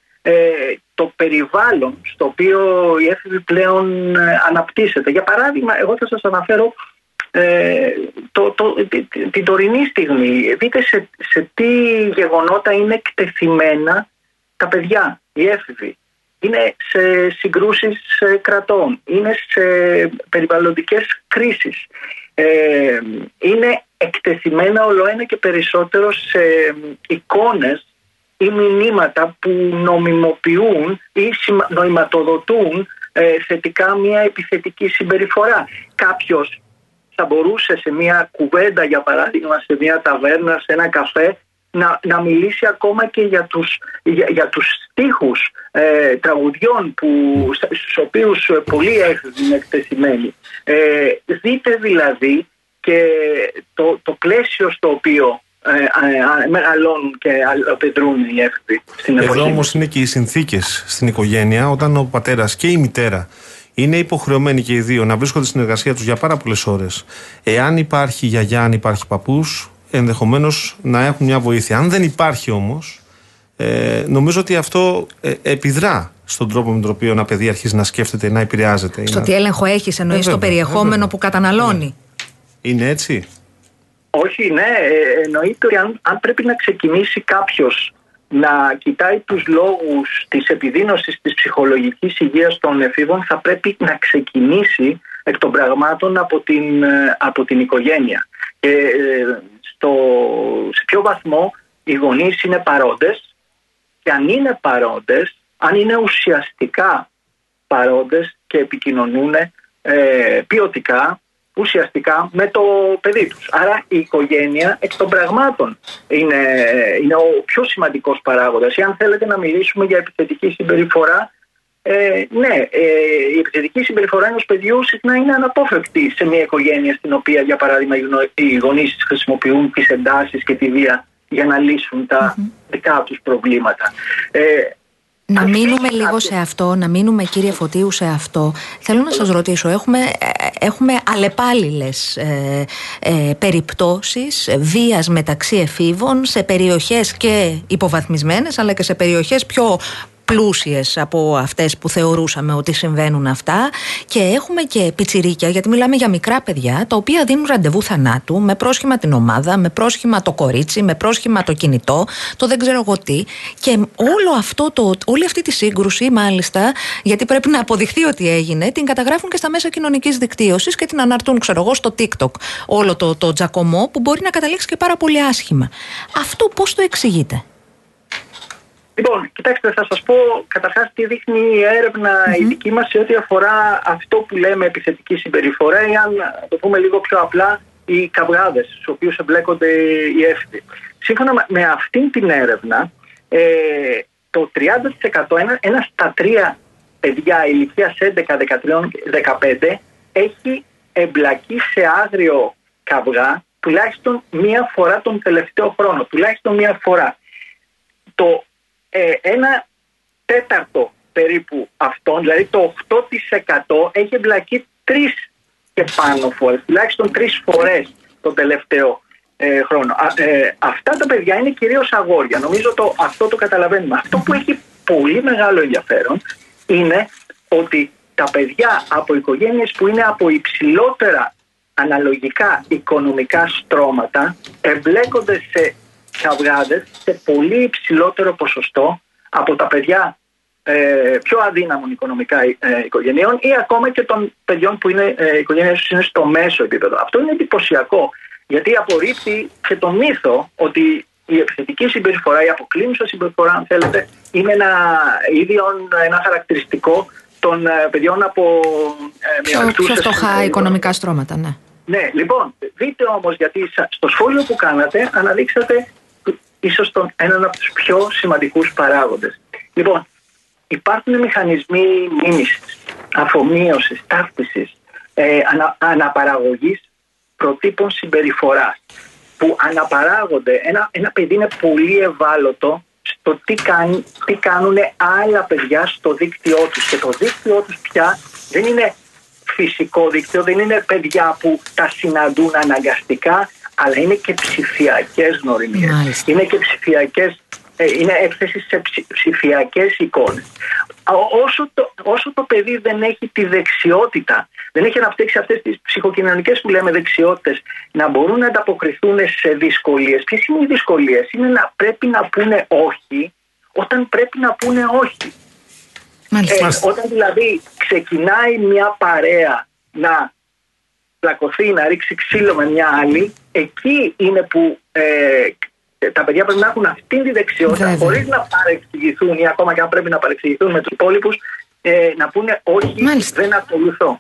το περιβάλλον στο οποίο η έφηβη πλέον αναπτύσσεται. Για παράδειγμα, εγώ θα σας αναφέρω ε, το, το, την τωρινή στιγμή. Δείτε σε, σε τι γεγονότα είναι εκτεθειμένα τα παιδιά, οι έφηβοι. Είναι σε συγκρούσεις κρατών, είναι σε περιβαλλοντικές κρίσεις. Ε, είναι εκτεθειμένα όλο ένα και περισσότερο σε εικόνες ή μηνύματα που νομιμοποιούν ή νοηματοδοτούν ε, θετικά μια επιθετική συμπεριφορά. Κάποιος θα μπορούσε σε μια κουβέντα για παράδειγμα σε μια ταβέρνα, σε ένα καφέ να, να μιλήσει ακόμα και για τους, για, για τους στίχους ε, τραγουδιών που, στους οποίους πολλοί έχουν είναι εκτεθειμένοι. Ε, δείτε δηλαδή και το, το πλαίσιο στο οποίο ε, ε, μεγαλώνουν και απεντρούν οι έφηβοι στην εποχή. Εδώ όμως είναι και οι συνθήκες στην οικογένεια όταν ο πατέρας και η μητέρα είναι υποχρεωμένοι και οι δύο να βρίσκονται στην εργασία τους για πάρα πολλές ώρες. Εάν υπάρχει γιαγιά, αν υπάρχει παππούς, ενδεχομένως να έχουν μια βοήθεια. Αν δεν υπάρχει όμως, ε, νομίζω ότι αυτό ε, επιδρά στον τρόπο με τον οποίο ένα παιδί αρχίζει να σκέφτεται, να επηρεάζεται. Στο τι έλεγχο έχεις, εννοείς το περιεχόμενο που καταναλώνει; Είναι έτσι; Όχι, ναι, ε, εννοείται ότι αν, αν πρέπει να ξεκινήσει κάποιος να κοιτάει τους λόγους της επιδείνωσης της ψυχολογικής υγείας των εφήβων θα πρέπει να ξεκινήσει εκ των πραγμάτων από την, ε, από την οικογένεια. Και ε, στο, σε ποιο βαθμό οι γονείς είναι παρόντες και αν είναι παρόντες, αν είναι ουσιαστικά παρόντες και επικοινωνούν ε, ποιοτικά ουσιαστικά με το παιδί τους. Άρα η οικογένεια εκ των πραγμάτων είναι, είναι ο πιο σημαντικός παράγοντας. Ή αν θέλετε να μιλήσουμε για επιθετική συμπεριφορά, ε, ναι, ε, η επιθετική συμπεριφορά ενός παιδιού συχνά είναι αναπόφευκτη σε μια οικογένεια στην οποία, για παράδειγμα, οι γονείς χρησιμοποιούν τις εντάσεις και τη βία για να λύσουν τα δικά τους προβλήματα. Ε, να μείνουμε λίγο σε αυτό, να μείνουμε κύριε Φωτίου σε αυτό. Θέλω να σας ρωτήσω, έχουμε, έχουμε αλλεπάλληλες ε, ε, περιπτώσεις βίας μεταξύ εφήβων σε περιοχές και υποβαθμισμένες αλλά και σε περιοχές πιο πλούσιες από αυτές που θεωρούσαμε ότι συμβαίνουν αυτά και έχουμε και πιτσιρίκια γιατί μιλάμε για μικρά παιδιά τα οποία δίνουν ραντεβού θανάτου με πρόσχημα την ομάδα, με πρόσχημα το κορίτσι, με πρόσχημα το κινητό, το δεν ξέρω εγώ τι και όλο αυτό το, όλη αυτή τη σύγκρουση μάλιστα γιατί πρέπει να αποδειχθεί ότι έγινε την καταγράφουν και στα μέσα κοινωνικής δικτύωσης και την αναρτούν ξέρω εγώ στο TikTok όλο το, το τζακωμό που μπορεί να καταλήξει και πάρα πολύ άσχημα. Αυτό πώς το εξηγείτε; Λοιπόν, κοιτάξτε, θα σας πω καταρχάς τι δείχνει η έρευνα η δική μας σε ό,τι αφορά αυτό που λέμε επιθετική συμπεριφορά ή αν το πούμε λίγο πιο απλά οι καυγάδες στους οποίους εμπλέκονται οι έφηβοι. Σύμφωνα με αυτήν την έρευνα, ε, το 30% ένα, ένας στα τρία παιδιά ηλικίας 11, 13, 15 έχει εμπλακεί σε άγριο καυγά τουλάχιστον μία φορά τον τελευταίο χρόνο. Τουλάχιστον μία φορά. Το ε, ένα τέταρτο περίπου αυτών, δηλαδή το 8% έχει εμπλακεί τρεις και πάνω φορές, τουλάχιστον τρεις φορές τον τελευταίο ε, χρόνο. Ε, αυτά τα παιδιά είναι κυρίως αγόρια. Νομίζω το, αυτό το καταλαβαίνουμε. Αυτό που έχει πολύ μεγάλο ενδιαφέρον είναι ότι τα παιδιά από οικογένειες που είναι από υψηλότερα αναλογικά οικονομικά στρώματα εμπλέκονται σε καυγάδες σε πολύ υψηλότερο ποσοστό από τα παιδιά ε, πιο αδύναμων οικονομικά ε, οικογενειών ή ακόμα και των παιδιών που είναι ε, οικογένειες είναι στο μέσο επίπεδο. Αυτό είναι εντυπωσιακό γιατί απορρίπτει και τον μύθο ότι η επιθετική συμπεριφορά, η αποκλίνουσα συμπεριφορά, αν θέλετε, είναι ένα ίδιο, ένα χαρακτηριστικό των ε, παιδιών από ε, μια Πιο, πιο φτωχά οικονομικά στρώματα, ναι. Ναι, λοιπόν, δείτε όμως γιατί στο σχόλιο που κάνατε αναδείξατε ίσως τον, έναν από τους πιο σημαντικούς παράγοντες. Λοιπόν, υπάρχουν μηχανισμοί μίμησης, αφομοίωσης, ταύτισης, ε, ανα, αναπαραγωγής προτύπων συμπεριφοράς που αναπαράγονται. Ένα, ένα παιδί είναι πολύ ευάλωτο στο τι, κάνει, κάνουν άλλα παιδιά στο δίκτυό τους και το δίκτυό τους πια δεν είναι φυσικό δίκτυο, δεν είναι παιδιά που τα συναντούν αναγκαστικά, αλλά είναι και ψηφιακές γνωριμίε. Είναι και ψηφιακές ε, είναι έκθεση σε ψηφιακές εικόνες. Όσο το, όσο το παιδί δεν έχει τη δεξιότητα, δεν έχει αναπτύξει αυτές τις ψυχοκοινωνικές που λέμε δεξιότητες, να μπορούν να ανταποκριθούν σε δυσκολίες. Ποιες είναι οι δυσκολίες, Είναι να πρέπει να πούνε όχι όταν πρέπει να πούνε όχι. Ε, όταν δηλαδή ξεκινάει μια παρέα να πλακωθεί, να ρίξει ξύλο με μια άλλη, εκεί είναι που ε, τα παιδιά πρέπει να έχουν αυτή τη δεξιότητα χωρίς να παρεξηγηθούν ή ακόμα και αν πρέπει να παρεξηγηθούν με τους υπόλοιπους, ε, να πούνε όχι, δεν ακολουθώ.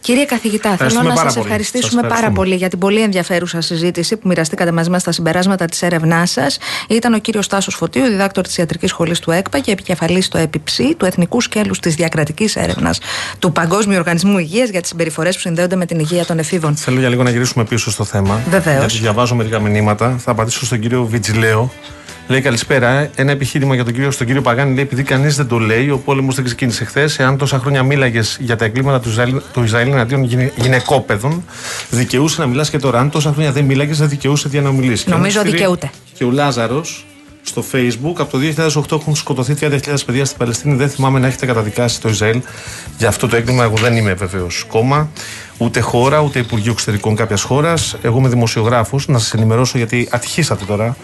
Κύριε καθηγητά, θέλω να σας ευχαριστήσουμε πάρα πολύ για την πολύ ενδιαφέρουσα συζήτηση που μοιραστήκατε μαζί μας στα συμπεράσματα της έρευνάς σας. Ήταν ο κύριος Τάσος Φωτίου, διδάκτορ της Ιατρικής Σχολής του ΕΚΠΑ και επικεφαλής στο ΕΠΙΨΗ, του Εθνικού Σκέλους της Διακρατικής Έρευνας του Παγκόσμιου Οργανισμού Υγείας για τις συμπεριφορές που συνδέονται με την υγεία των εφήβων. Θέλω για λίγο να γυρίσουμε πίσω στο θέμα. Βεβαίως. Γιατί διαβάζω μερικά μηνύματα. Θα απαντήσω στον κύριο Βιτζιλέο. Λέει καλησπέρα. Ένα επιχείρημα για τον κύριο, στον κύριο Παγάνη λέει: Επειδή κανείς δεν το λέει, ο πόλεμος δεν ξεκίνησε χθες. Εάν τόσα χρόνια μίλαγες για τα εγκλήματα του Ισραήλ, του Ισραήλ εναντίον γυναικόπαιδων, δικαιούσε να μιλάς και τώρα. Αν τόσα χρόνια δεν μίλαγες, δεν δικαιούσε για να μιλήσεις. Νομίζω δικαιούται. Και ο Λάζαρος στο Facebook από το 2008 έχουν σκοτωθεί 30.000 παιδιά στην Παλαιστίνη. Δεν θυμάμαι να έχετε καταδικάσει το Ισραήλ για αυτό το έγκλημα. Εγώ δεν είμαι βεβαίως κόμμα, ούτε χώρα, ούτε Υπουργείο Εξωτερικών κάποιας χώρας. Εγώ είμαι δημοσιογράφος. Να σας ενημερώσω γιατί ατυχήσατε τώρα.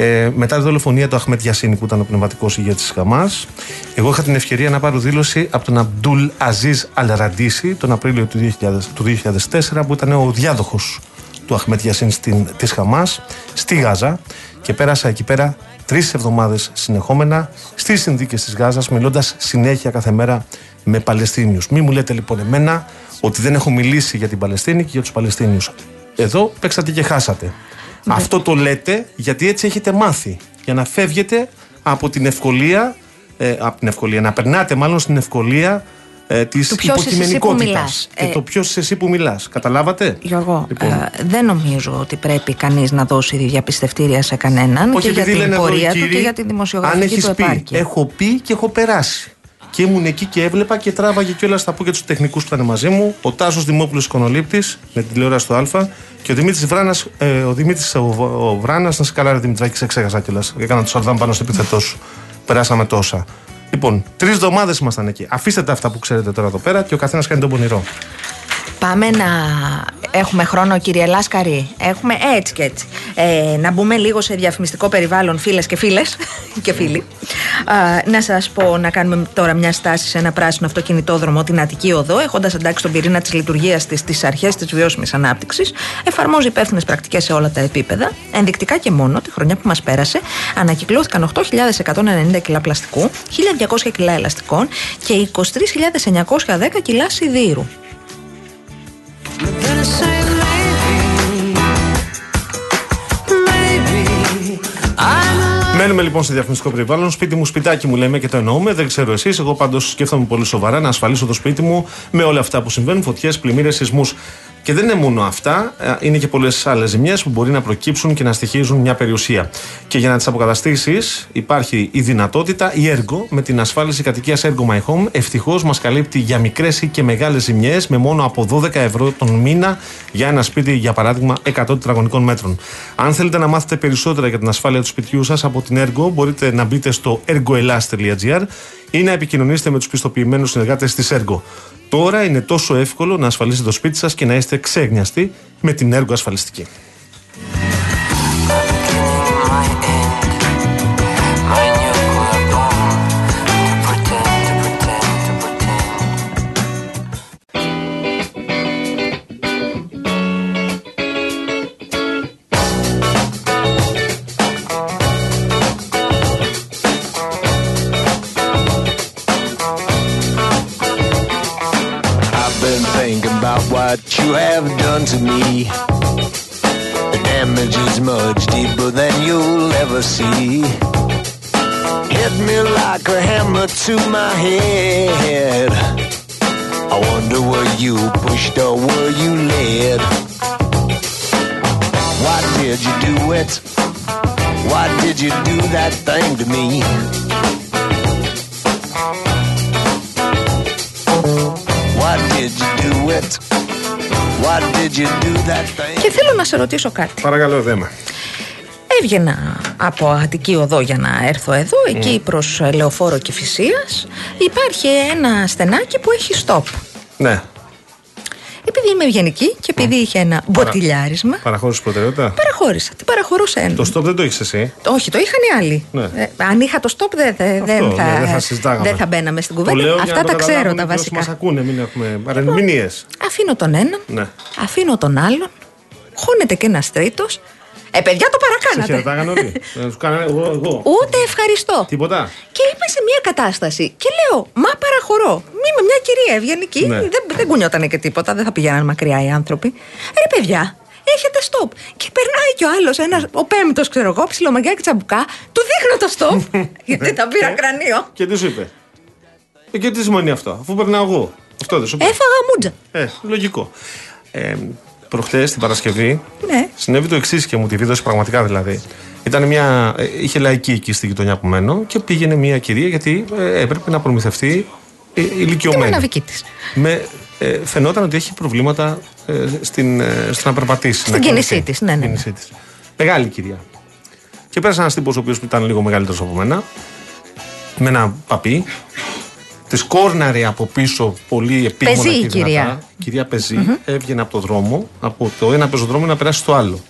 Ε, μετά τη δολοφονία του Αχμέτ Γιασίνη, που ήταν ο πνευματικός ηγέτης της Χαμάς, εγώ είχα την ευκαιρία να πάρω δήλωση από τον Αμπτούλ Αζίζ Αλραντίση τον Απρίλιο του, 2000, του 2004, που ήταν ο διάδοχος του Αχμέτ Γιασίνη της Χαμάς στη Γάζα και πέρασα εκεί πέρα τρεις εβδομάδες συνεχόμενα στις συνθήκες της Γάζας, μιλώντας συνέχεια κάθε μέρα με Παλαιστίνιους. Μη μου λέτε λοιπόν εμένα ότι δεν έχω μιλήσει για την Παλαιστίνη και για τους Παλαιστίνιους. Εδώ παίξατε και χάσατε. Ναι. Αυτό το λέτε γιατί έτσι έχετε μάθει. Για να φεύγετε από την ευκολία, ε, από την ευκολία, να περνάτε μάλλον στην ευκολία ε, της υποκειμενικότητας. Και ε, το ποιος εσύ που μιλάς. Καταλάβατε; Γιώργο, λοιπόν. ε, δεν νομίζω ότι πρέπει κανείς να δώσει διαπιστευτήρια σε κανέναν Όχι, και για την πορεία του και για τη δημοσιογραφική του πει, Έχω πει και έχω περάσει. Και ήμουν εκεί και έβλεπα και τράβαγε κιόλας θα πω και τους τεχνικούς που ήταν μαζί μου. Ο Τάσος Δημόπουλος Κονολήπτη με την τηλεόραση του Α και ο Δημήτρης Βράνας, ε, ο Δημήτρης ο, ο Βράνας, να σε καλά, ρε Δημητράκη, σε ξέχασα κιόλας. Έκανα το σαρδάμ πάνω στο επιθετό σου. Περάσαμε τόσα. Λοιπόν, τρεις εβδομάδες ήμασταν εκεί. Αφήστε τα αυτά που ξέρετε τώρα εδώ πέρα και ο καθένας κάνει τον πονηρό. Πάμε να έχουμε χρόνο, κύριε Λάσκαρη. Έχουμε έτσι και έτσι. Ε, να μπούμε λίγο σε διαφημιστικό περιβάλλον, φίλες και φίλες [LAUGHS] και φίλοι. να σας πω να κάνουμε τώρα μια στάση σε ένα πράσινο αυτοκινητόδρομο, την Αττική Οδό, έχοντας εντάξει τον πυρήνα της λειτουργίας της στι αρχές της βιώσιμης ανάπτυξης. Εφαρμόζει υπεύθυνες πρακτικές σε όλα τα επίπεδα. Ενδεικτικά και μόνο τη χρονιά που μας πέρασε, ανακυκλώθηκαν 8.190 κιλά πλαστικού, 1.200 κιλά ελαστικών και 23.910 κιλά σιδήρου. Μένουμε λοιπόν σε διαφημιστικό περιβάλλον. Σπίτι μου, σπιτάκι μου λέμε και το εννοούμε. Δεν ξέρω εσείς. Εγώ πάντως σκέφτομαι πολύ σοβαρά να ασφαλίσω το σπίτι μου με όλα αυτά που συμβαίνουν. Φωτιές, πλημμύρες, σεισμούς. Και δεν είναι μόνο αυτά, ε, είναι και πολλές άλλες ζημιές που μπορεί να προκύψουν και να στοιχίζουν μια περιουσία. Και για να τις αποκαταστήσεις, υπάρχει η δυνατότητα, η έργο, με την ασφάλιση κατοικίας Ergo My Home, ευτυχώς μας καλύπτει για μικρές ή και μεγάλες ζημιές με μόνο από 12 ευρώ τον μήνα για ένα σπίτι, για παράδειγμα, 100 τετραγωνικών μέτρων. Αν θέλετε να μάθετε περισσότερα για την ασφάλεια του σπιτιού σας από την Ergo, μπορείτε να μπείτε στο ergoelas.gr ή να επικοινωνήσετε με τους πιστοποιημένους συνεργάτες της Ergo. Τώρα είναι τόσο εύκολο να ασφαλίσετε το σπίτι σας και να είστε ξέγνιαστοι με την έργο ασφαλιστική. you'll ever see. Hit me like a hammer to my head. I wonder were you pushed or were you led? Why did you do it? Why did you do that thing to me? Why did you do Και θέλω να σε ρωτήσω κάτι. Παρακαλώ, δέμα. Έβγαινα από Αττική Οδό για να έρθω εδώ, εκεί προς Λεωφόρο και Φυσίας. Υπάρχει ένα στενάκι που έχει stop. Ναι. Επειδή είμαι ευγενική και επειδή είχε ένα μποτιλιάρισμα, Παραχώρησες προτεραιότητα; παραχώρησα. Τι παραχωρούσε ένα. Το stop δεν το έχεις εσύ; Όχι, το είχαν οι άλλοι. Ναι. Ε, αν είχα το stop, δεν, δεν, δεν Αυτό, θα, ναι, δεν θα συζητάγαμε. δεν θα μπαίναμε στην Το κουβέντα. λέω για Αυτά να το τα ξέρω καταλάβουν τα και όσοι βασικά. μας ακούνε, μην έχουμε παρερμηνίες. Αφήνω τον έναν, Ναι. αφήνω τον άλλον, χώνεται και ένας τρίτος. Ε, παιδιά, το Σε παρακάνατε. χαιρετάγανε όλοι. [LAUGHS] Ε, Τους κάνανε εγώ, εγώ. Ούτε ευχαριστώ. Τίποτα. Και είμαι σε μια κατάσταση και λέω, Μα παραχωρώ. Μη είμαι μια κυρία ευγενική. Ναι. Δεν, δεν κουνιότανε και τίποτα, δεν θα πηγαίναν μακριά οι άνθρωποι. Ε, ρε παιδιά, έχετε stop. Και περνάει κι ο άλλος, ο πέμπτος, ξέρω εγώ, ψιλομαγκάκι τσαμπουκά, του δείχνω το stop. [LAUGHS] γιατί τα πήρα Και- κρανίο. Και τι σου είπε. Ε, και τι σημαίνει αυτό, αφού περνάω εγώ. Αυτό δεν σου είπε. Έφαγα μούτζα. Ε, λογικό. Ε, Προχθές την Παρασκευή Ναι. συνέβη το εξής και μου τη βίδωσε πραγματικά δηλαδή. Ήταν μια, ε, είχε λαϊκή εκεί στη γειτονιά που μένω και πήγαινε μια κυρία γιατί ε, έπρεπε να προμηθευτεί ε, Τη ηλικιωμένη. μαναβική τη. Με, ε, φαινόταν ότι έχει προβλήματα ε, στην, ε, στο να περπατήσει. Στην να κίνησή κινηθεί. της, ναι, ναι, ναι. Κίνησή της. Μεγάλη κυρία. Και πέρασε ένα τύπο ο οποίος ήταν λίγο μεγαλύτερος από μένα, με ένα παπί. Τη κόρναρε από πίσω πολύ επίμονα Πεζή η και δυνατά. κυρία. Κυρία Πεζή έβγαινε από το δρόμο, από το ένα πεζοδρόμιο να περάσει στο άλλο.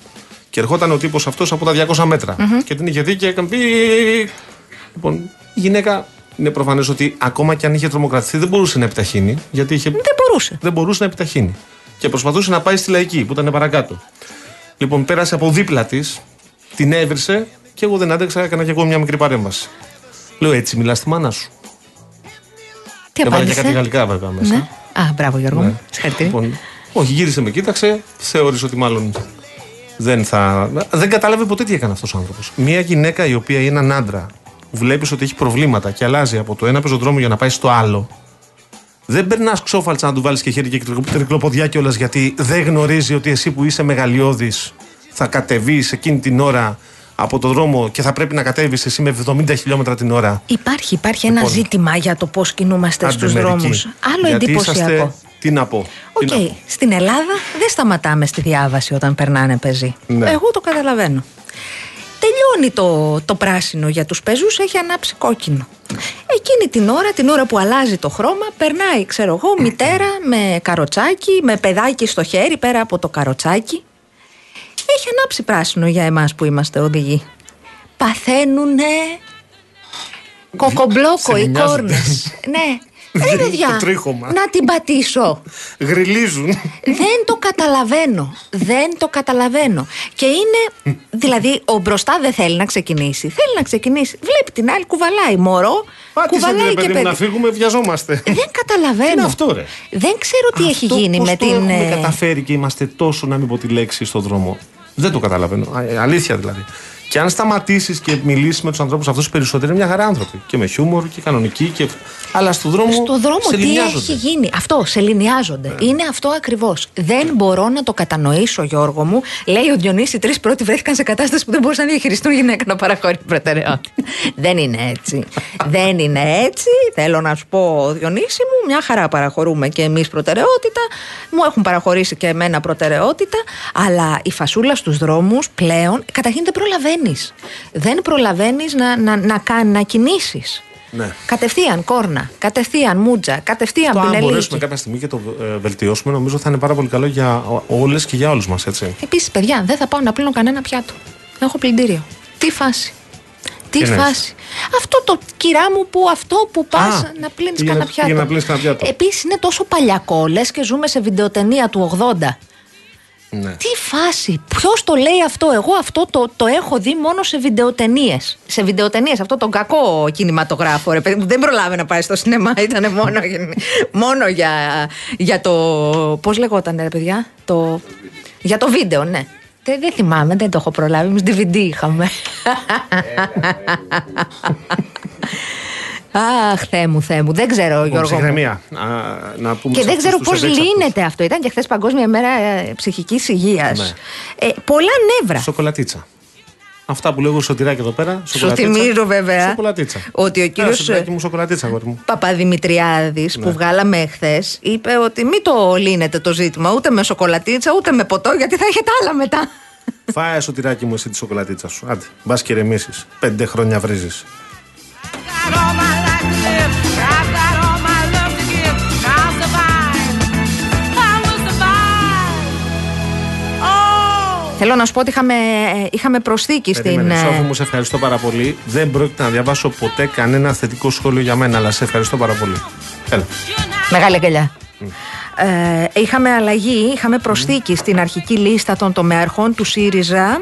Και ερχόταν ο τύπος αυτός από τα 200 μέτρα. Και την είχε δει και έκανε πει. Λοιπόν, η γυναίκα είναι προφανές ότι ακόμα και αν είχε τρομοκρατηθεί δεν μπορούσε να επιταχύνει. Γιατί είχε Δεν μπορούσε. δεν μπορούσε να επιταχύνει. Και προσπαθούσε να πάει στη λαϊκή που ήταν παρακάτω. Λοιπόν, πέρασε από δίπλα της, την έβρισε και εγώ δεν άντεξα, έκανα και εγώ μια μικρή παρέμβαση. Λέω έτσι, μιλάς στη μάνα σου. Τι Έβαλα και απάντησε. κάτι γαλλικά βέβαια μέσα. Ναι. Α, μπράβο Γιώργο Ναι. μου. Συγχαρητήρια. Λοιπόν, όχι, γύρισε με κοίταξε, θεώρησε ότι μάλλον δεν θα. Δεν κατάλαβε ποτέ τι έκανε αυτός ο άνθρωπος. Μια γυναίκα η οποία είναι έναν άντρα που βλέπεις ότι έχει προβλήματα και αλλάζει από το ένα πεζοδρόμιο για να πάει στο άλλο. Δεν περνάς ξόφαλτσα να του βάλεις και χέρι και τρικλοποδιά κιόλας γιατί δεν γνωρίζει ότι εσύ που είσαι μεγαλειώδης θα κατεβείς εκείνη την ώρα από το δρόμο και θα πρέπει να κατέβεις εσύ με 70 χιλιόμετρα την ώρα. Υπάρχει, υπάρχει ένα Λοιπόν. ζήτημα για το πώς κινούμαστε στους Άντε, μερικοί. δρόμους. Άλλο Γιατί εντυπωσιακό. είσαστε- Τι να πω. Οκ, τι να πω. στην Ελλάδα δεν σταματάμε στη διάβαση όταν περνάνε πεζοί. Ναι. Εγώ το καταλαβαίνω. Τελειώνει το, το πράσινο για τους πεζούς, έχει ανάψει κόκκινο. Εκείνη την ώρα, την ώρα που αλλάζει το χρώμα, περνάει, ξέρω εγώ, μητέρα με καροτσάκι, με παιδάκι στο χέρι πέρα από το καροτσάκι. Έχει ανάψει πράσινο για εμάς που είμαστε οδηγοί. Παθαίνουνε κοκομπλόκο οι Σε κόρνες. ναι. [LAUGHS] Ρε Το παιδιά, τρίχωμα. να την πατήσω. Γριλίζουν. Δεν το καταλαβαίνω. Δεν το καταλαβαίνω. Και είναι. Δηλαδή, ο μπροστά δεν θέλει να ξεκινήσει. Θέλει να ξεκινήσει. Βλέπει την άλλη, κουβαλάει μωρό. Πάτησε κουβαλάει ρε και παιδί μου παιδί. να φύγουμε, βιαζόμαστε. Δεν καταλαβαίνω. Τι είναι αυτό, ρε; Δεν ξέρω τι έχει Αυτό γίνει πώς με το την. έχουμε ε, καταφέρει και είμαστε τόσο, να μην πω τη λέξη, στον δρόμο. Δεν το καταλαβαίνω. Α, ε, Αλήθεια δηλαδή. Και αν σταματήσεις και μιλήσεις με τους ανθρώπους αυτούς περισσότερο, είναι μια χαρά άνθρωποι. Και με χιούμορ και κανονικοί. Και... Αλλά στον δρόμο. Στο δρόμο σε τι λιμιάζονται. έχει γίνει. Αυτό, σε λινιάζονται. Είναι αυτό ακριβώς. Δεν μπορώ να το κατανοήσω, Γιώργο μου. Λέει ο Διονύσης, οι τρεις πρώτοι βρέθηκαν σε κατάσταση που δεν μπορούσαν να διαχειριστούν γυναίκα να παραχωρεί προτεραιότητα. [LAUGHS] δεν είναι έτσι. δεν είναι έτσι. Θέλω να σου πω, Διονύση μου, μια χαρά παραχωρούμε και εμείς προτεραιότητα. Μου έχουν παραχωρήσει και εμένα προτεραιότητα. Αλλά η φασούλα στους δρόμους πλέον καταρχήν δεν προλαβαίνει. Δεν προλαβαίνεις να, να, να, να, να κινήσεις. Ναι. Κατευθείαν κόρνα, κατευθείαν μούτζα, κατευθείαν Το αν πινελίκι. μπορέσουμε κάποια στιγμή και το ε, βελτιώσουμε, νομίζω θα είναι πάρα πολύ καλό για όλες και για όλους μας, έτσι. Επίσης, παιδιά, δεν θα πάω να πλύνω κανένα πιάτο. Έχω πλυντήριο. Τι φάση. Τι Τι εννοείς; φάση. Αυτό το κυρά μου που αυτό που πας Α, να πλύνεις πήγαινε- κανένα πιάτο. πήγαινε να πλύνεις κανένα πιάτο. Επίσης είναι τόσο παλιακό, λες και ζούμε σε βιντεοτενία του 80. Ναι. Τι φάση, ποιος το λέει αυτό, εγώ αυτό το, το έχω δει μόνο σε βιντεοτενίες. Σε βιντεοτενίες, αυτό τον κακό κινηματογράφο, ρε παιδί μου, δεν προλάβει να πάει στο σινεμά, [LAUGHS] ήταν μόνο, για- μόνο για, για το. Πώς λεγόταν, ρε παιδιά, το, για το βίντεο, ναι. Δεν, δεν θυμάμαι, δεν το έχω προλάβει. Εμείς DVD είχαμε. [LAUGHS] Αχ, Θεέ μου, Θεέ μου. Δεν ξέρω, Λοιπόν, Γιώργο. μου. ψυχραιμία. Α, να πούμε Και σε δεν αυτούς ξέρω τους πώς ευέξαπτους. λύνεται αυτό. Ήταν και χθες Παγκόσμια Μέρα ε, Ψυχικής Υγείας. Ναι. Ε, πολλά νεύρα. Σοκολατίτσα. Αυτά που λέγω σωτηράκι εδώ πέρα. Σου θυμίζω βέβαια ότι ο κύριος Παπαδημητριάδης Ναι. που βγάλαμε εχθέ είπε ότι μην το λύνετε το ζήτημα ούτε με σοκολατίτσα ούτε με ποτό γιατί θα έχετε άλλα μετά. Φάε σωτηράκι μου εσύ τη σοκολατίτσα σου. Άντε, μπας και ηρεμήσει. Πέντε χρόνια βρίζεις. Θέλω να σου πω ότι είχαμε, είχαμε προσθήκη στην. Περίμενε, ε, Σόφη μου, σε ευχαριστώ πάρα πολύ. Δεν πρόκειται να διαβάσω ποτέ κανένα θετικό σχόλιο για μένα, αλλά σε ευχαριστώ πάρα πολύ. Έλα. Μεγάλη αγκαλιά. Ε, είχαμε αλλαγή, είχαμε προσθήκη στην αρχική λίστα των τομέαρχων του ΣΥΡΙΖΑ.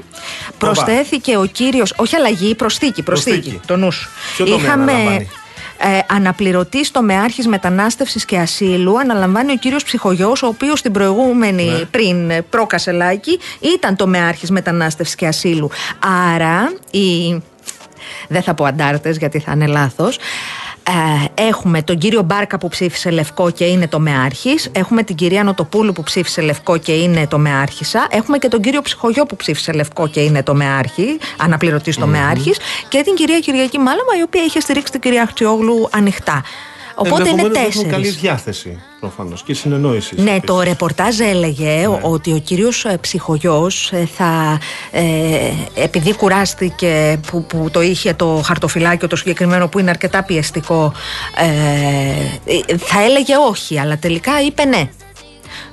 Προσθέθηκε ο κύριος, όχι αλλαγή, προσθήκη, προσθήκη, Προσθήκη. το νους σου. Ποιο τομέα αναλαμβάνει; Ε, αναπληρωτής τομεάρχης μετανάστευσης και ασύλου αναλαμβάνει ο κύριος Ψυχογιός ο οποίος την προηγούμενη Ναι. πριν ε, προκασελάκι ήταν τομεάρχης μετανάστευσης και ασύλου άρα η... δεν θα πω αντάρτες γιατί θα είναι λάθος ε, έχουμε τον κύριο Μπάρκα που ψήφισε Λευκό και είναι το Μεάρχης. Έχουμε την κυρία Νοτοπούλου που ψήφισε Λευκό και είναι το Μεάρχησα. Έχουμε και τον κύριο Ψυχογιό που ψήφισε Λευκό και είναι το Μεάρχη, αναπληρωτής στο Μεάρχης. Και την κυρία Κυριακή Μάλαμα η οποία είχε στηρίξει την κυρία Χτιόγλου ανοιχτά. Οπότε είναι Ενδεχομένως έχουν καλή τέσσερις. διάθεση προφανώς και συνεννόησης. Ναι, επίσης. το ρεπορτάζ έλεγε ο- ότι ο κύριος ε, ψυχογιός ε, θα, ε, επειδή κουράστηκε που, που το είχε το χαρτοφυλάκιο το συγκεκριμένο που είναι αρκετά πιεστικό, ε, ε, θα έλεγε όχι, αλλά τελικά είπε ναι.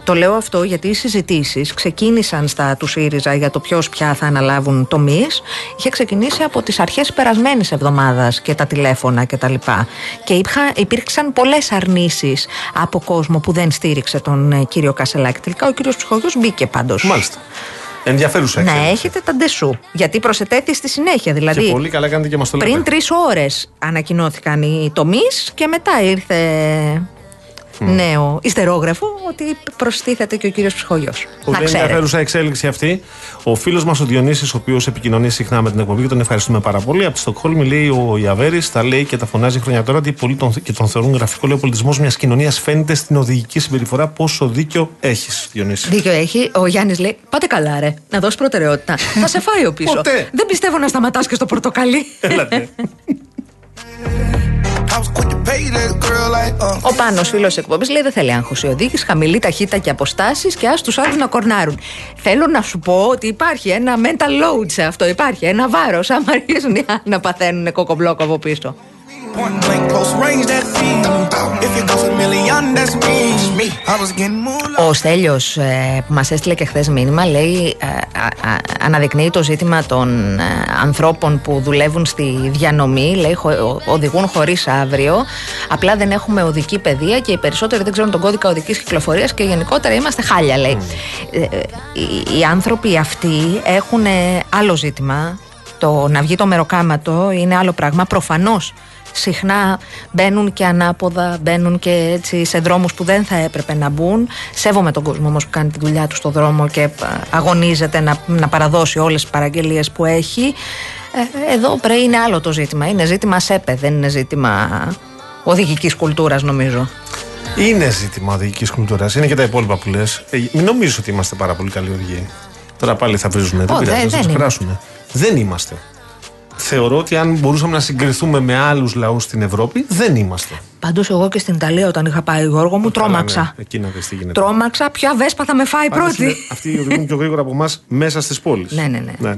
Το λέω αυτό γιατί οι συζητήσεις ξεκίνησαν στα του ΣΥΡΙΖΑ για το ποιος πια θα αναλάβουν τομείς. Είχε ξεκινήσει από τις αρχές περασμένης εβδομάδας και τα τηλέφωνα κτλ. Και, τα λοιπά. και υπήρχαν, υπήρξαν πολλές αρνήσεις από κόσμο που δεν στήριξε τον ε, κύριο Κασελάκη. Τελικά ο κύριος Ψυχογιός μπήκε πάντως. Μάλιστα. Ενδιαφέρουσα Να εξέλιξη. έχετε τα ντεσού. Γιατί προσετέθη στη συνέχεια. Δηλαδή, Και πολύ καλά κάνετε και μας το λέτε. πριν τρεις ώρες ανακοινώθηκαν οι τομείς και μετά ήρθε νέο ιστερόγραφο ότι προστίθεται και ο κύριος Ψυχογιός. Να Πολύ ξέρετε. ενδιαφέρουσα εξέλιξη αυτή. Ο φίλος μας ο Διονύσης, ο οποίος επικοινωνεί συχνά με την εκπομπή και τον ευχαριστούμε πάρα πολύ. Από τη Στοκχόλμη λέει ο Ιαβέρης, τα λέει και τα φωνάζει χρόνια τώρα ότι πολλοί τον, και τον θεωρούν γραφικό. Λέει ο πολιτισμός μιας κοινωνίας φαίνεται στην οδηγική συμπεριφορά. Πόσο δίκιο έχεις, Διονύση. Δίκιο έχει. Ο Γιάννης λέει: Πάτε καλά, ρε. Να δώσει προτεραιότητα. [LAUGHS] Θα σε φάει ο πίσω. Ποτέ. Δεν πιστεύω να σταματάς και στο πορτοκαλί. Έλατε. [LAUGHS] I was quick to pay that girl like, uh; Ο Πάνος φίλος εκπομπής λέει: Δεν θέλει άγχος η οδήγηση, χαμηλή ταχύτητα και αποστάσεις και α του άλλους να κορνάρουν. Θέλω να σου πω ότι υπάρχει ένα mental load σε αυτό. Υπάρχει ένα βάρος άμα αρχίζουν οι άλλοι να παθαίνουν κοκομπλόκο από πίσω. Point blank, close range, that feed. If it goes a million, that's me. I was getting moolah. Ο Στέλιος ε, που μας έστειλε και χθες μήνυμα λέει ε, α- α- αναδεικνύει το ζήτημα των ε, ανθρώπων που δουλεύουν στη διανομή. Λέει χω- ο- οδηγούν χωρίς αύριο. Απλά δεν έχουμε οδική παιδεία και οι περισσότεροι δεν ξέρουν τον κώδικα οδικής κυκλοφορίας και γενικότερα είμαστε χάλια λέει. Ε, ε, οι, οι άνθρωποι αυτοί έχουν ε, άλλο ζήτημα. Το να βγει το μεροκάματο είναι άλλο πράγμα. Προφανώς συχνά μπαίνουν και ανάποδα, μπαίνουν και έτσι σε δρόμους που δεν θα έπρεπε να μπουν. Σέβομαι τον κόσμο όμως που κάνει τη δουλειά του στο δρόμο και α, αγωνίζεται να, να παραδώσει όλες τις παραγγελίες που έχει. Ε, εδώ πρέπει είναι άλλο το ζήτημα. Είναι ζήτημα ΣΕΠΕ, δεν είναι ζήτημα οδηγικής κουλτούρας νομίζω. Είναι ζήτημα οδηγικής κουλτούρας. Είναι και τα υπόλοιπα που λες. Ε, μην νομίζω ότι είμαστε πάρα πολύ καλοί οδηγοί. Τώρα πάλι θα βρίζουμε. Δεν Ω, πειράζει, δεν- θα δεν του είναι. περάσουμε. Δεν είμαστε. Θεωρώ ότι αν μπορούσαμε να συγκριθούμε με άλλους λαούς στην Ευρώπη, δεν είμαστε. Πάντως εγώ και στην Ιταλία όταν είχα πάει Γιώργο μου τρόμαξα. Καλά, ναι. Εκεί να δεις τι γίνεται. Τρόμαξα, ποια βέσπα θα με φάει Πάντως είναι- πρώτη. Αυτοί οδηγούν πιο γρήγορα από εμάς μέσα στις πόλεις. Ναι, ναι, ναι.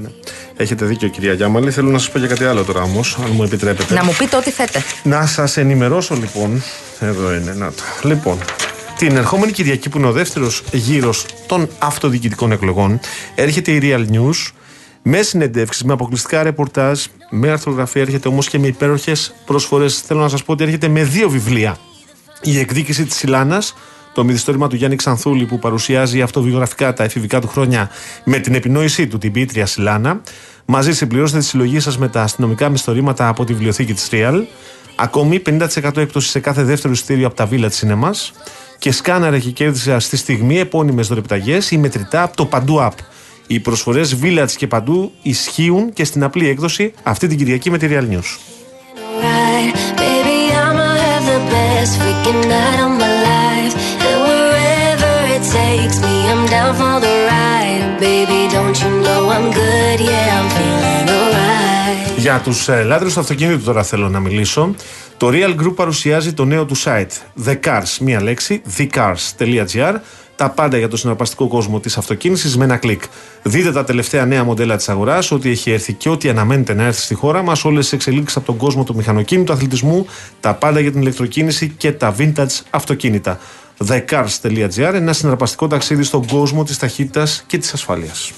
Έχετε δίκιο, κυρία Γιάμαλη. Θέλω να σας πω για κάτι άλλο τώρα όμως, αν μου επιτρέπετε. Να μου πείτε ό,τι θέτε. Να σας ενημερώσω λοιπόν. Εδώ είναι, να το. Λοιπόν, την ερχόμενη Κυριακή που είναι ο δεύτερος γύρος των αυτοδιοικητικών εκλογών, έρχεται η Real News με συνεντεύξεις, με αποκλειστικά ρεπορτάζ, με αρθρογραφία, έρχεται όμως και με υπέροχες προσφορές. Θέλω να σας πω ότι έρχεται με δύο βιβλία. Η εκδίκηση της Ιλάνας, το μυθιστόρημα του Γιάννη Ξανθούλη που παρουσιάζει αυτοβιογραφικά τα εφηβικά του χρόνια με την επινόησή του, την ποιήτρια Σιλάνα. Μαζί συμπληρώστε τη συλλογή σας με τα αστυνομικά μυθιστορήματα από τη βιβλιοθήκη της Real. Ακόμη 50% έκπτωση σε κάθε δεύτερο εισιτήριο από τα βίλα της Cinema. Και σκάναρε και κέρδισε στη στιγμή επώνυμες δωρεπιταγές ή μετρητά από το Παντού App. Οι προσφορές Village και παντού ισχύουν και στην απλή έκδοση αυτή την Κυριακή με τη Real News. Για τους ε, λάτρε του αυτοκίνητου τώρα θέλω να μιλήσω. Το Real Group παρουσιάζει το νέο του site, The Cars, μία λέξη, thecars.gr. Τα πάντα για το συναρπαστικό κόσμο της αυτοκίνησης με ένα κλικ. Δείτε τα τελευταία νέα μοντέλα της αγοράς, ό,τι έχει έρθει και ό,τι αναμένεται να έρθει στη χώρα μας, όλες τις εξελίξεις από τον κόσμο του μηχανοκίνητου αθλητισμού, τα πάντα για την ηλεκτροκίνηση και τα vintage αυτοκίνητα thecars.gr ένα συναρπαστικό ταξίδι στον κόσμο της ταχύτητας και της ασφάλειας.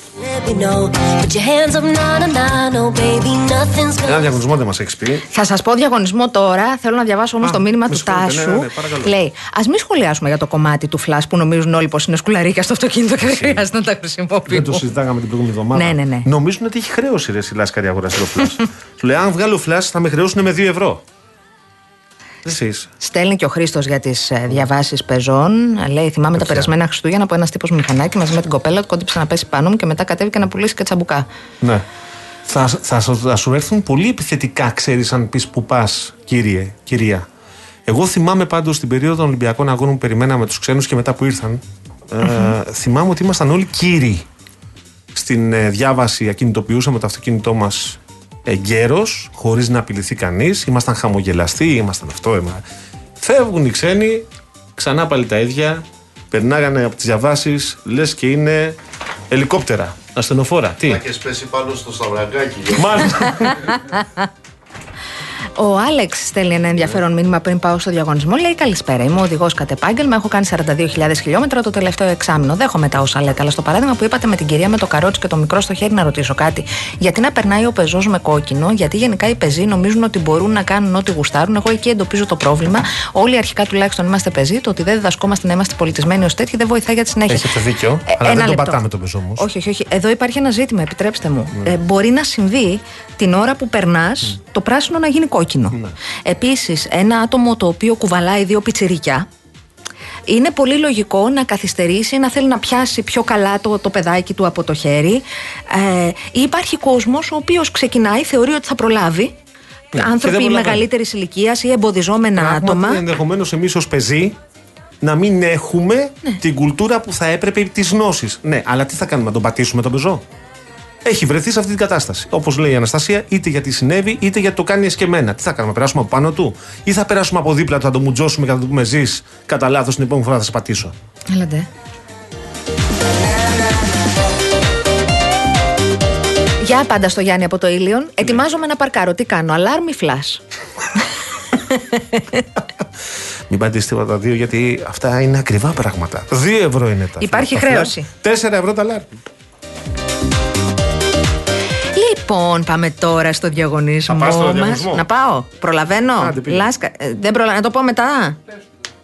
Ένα διαγωνισμό δεν μας έχεις πει. Θα σας πω διαγωνισμό τώρα. Θέλω να διαβάσω όμως το μήνυμα του Τάσου. Ναι, ναι, ναι, Λέει, ας μην σχολιάσουμε για το κομμάτι του φλάς που νομίζουν όλοι πως είναι σκουλαρίκια στο αυτοκίνητο και δεν χρειάζεται να τα χρησιμοποιούν. Δεν το συζητάγαμε την προηγούμενη εβδομάδα. Ναι, ναι, ναι. Νομίζουν ότι έχει χρέωση ρε Σιλάσκαρη αγοραστή το φλάς. Του [LAUGHS] λέει, αν βγάλω φλάς θα με χρεώσουν με 2 ευρώ. Εσείς. Στέλνει και ο Χρήστος για τις ε, διαβάσεις πεζών. Λέει: Θυμάμαι τα περασμένα Χριστούγεννα που ένας τύπος μηχανάκι μαζί με την κοπέλα του κόντυψε να πέσει πάνω μου και μετά κατέβηκε να πουλήσει και τσαμπουκά. Ναι. Θα, θα, θα σου έρθουν πολύ επιθετικά, ξέρεις, αν πεις που πας, κύριε, κυρία. Εγώ θυμάμαι πάντως στην περίοδο των Ολυμπιακών Αγώνων που περιμέναμε τους ξένους και μετά που ηρθαν ε, θυμάμαι ότι ήμασταν όλοι κύριοι. Στην ε, διάβαση ακινητοποιούσαμε το αυτοκίνητό μας εγκαίρος, χωρίς να απειληθεί κανείς. Ήμασταν χαμογελαστοί, ήμασταν αυτό. Είμα. Φεύγουν οι ξένοι, ξανά πάλι τα ίδια. Περνάγανε από τις διαβάσεις, λες και είναι ελικόπτερα, ασθενοφόρα. Τι; Να και πέσει πάνω στο σταυραγκάκι. Μάλιστα. [LAUGHS] [LAUGHS] Ο Άλεξ στέλνει ένα ενδιαφέρον μήνυμα πριν πάω στο διαγωνισμό. Λέει: Καλησπέρα. Είμαι οδηγός κατ' επάγγελμα. Έχω κάνει 42.000 χιλιόμετρα το τελευταίο εξάμεινο. Δέχομαι τα όσα λέτε. Αλλά στο παράδειγμα που είπατε με την κυρία με το καρότσι και το μικρό στο χέρι, να ρωτήσω κάτι. Γιατί να περνάει ο πεζός με κόκκινο, γιατί γενικά οι πεζοί νομίζουν ότι μπορούν να κάνουν ό,τι γουστάρουν. Εγώ εκεί εντοπίζω το πρόβλημα. Όλοι αρχικά τουλάχιστον είμαστε πεζοί. Το ότι δεν διδασκόμαστε να είμαστε πολιτισμένοι ως τέτοιοι δεν βοηθάει για τη συνέχεια. Έχετε δίκιο. Ε, αλλά δεν τον πατάμε τον πεζό όμως. Όχι, όχι, όχι. Εδώ υπάρχει ένα ζήτημα, επιτρέψτε μου. Ναι. Ε, μπορεί να συμβεί την ώρα που περνάς mm. το πράσινο να γίνει κόκκινο. Ναι. Επίσης, ένα άτομο το οποίο κουβαλάει δύο πιτσιρίκια, είναι πολύ λογικό να καθυστερήσει, να θέλει να πιάσει πιο καλά το, το παιδάκι του από το χέρι. Ε, υπάρχει κόσμος ο οποίος ξεκινάει, θεωρεί ότι θα προλάβει. Ναι, άνθρωποι μεγαλύτερης ηλικίας ή εμποδιζόμενα Πράγματι, άτομα. Ενδεχομένως εμείς ως πεζοί να μην έχουμε ναι. την κουλτούρα που θα έπρεπε τη γνώση. Ναι, αλλά τι θα κάνουμε, να τον πατήσουμε τον πεζό; Έχει βρεθεί σε αυτή την κατάσταση. Όπως λέει η Αναστασία, είτε γιατί συνέβη, είτε γιατί το κάνει εσκεμμένα. Τι θα κάνουμε, περάσουμε από πάνω του, ή θα περάσουμε από δίπλα του, θα το μουτζώσουμε και θα το πούμε ζεις κατά λάθος την επόμενη φορά θα σε πατήσω. Έλατε. Γεια πάντα στο Γιάννη από το Ήλιον. Ετοιμάζομαι να παρκάρω. Τι κάνω, αλάρμ ή φλάς. [LAUGHS] Μην πατήσετε τα δύο γιατί αυτά είναι ακριβά πράγματα. Δύο ευρώ είναι τα. Υπάρχει χρέωση. Τέσσερα ευρώ τα αλάρμ. Λοιπόν, πάμε τώρα στο διαγωνισμό μας. Να πάω. Προλαβαίνω. Λάσκα. Ε, δεν προλαβαίνω. Να το πω μετά.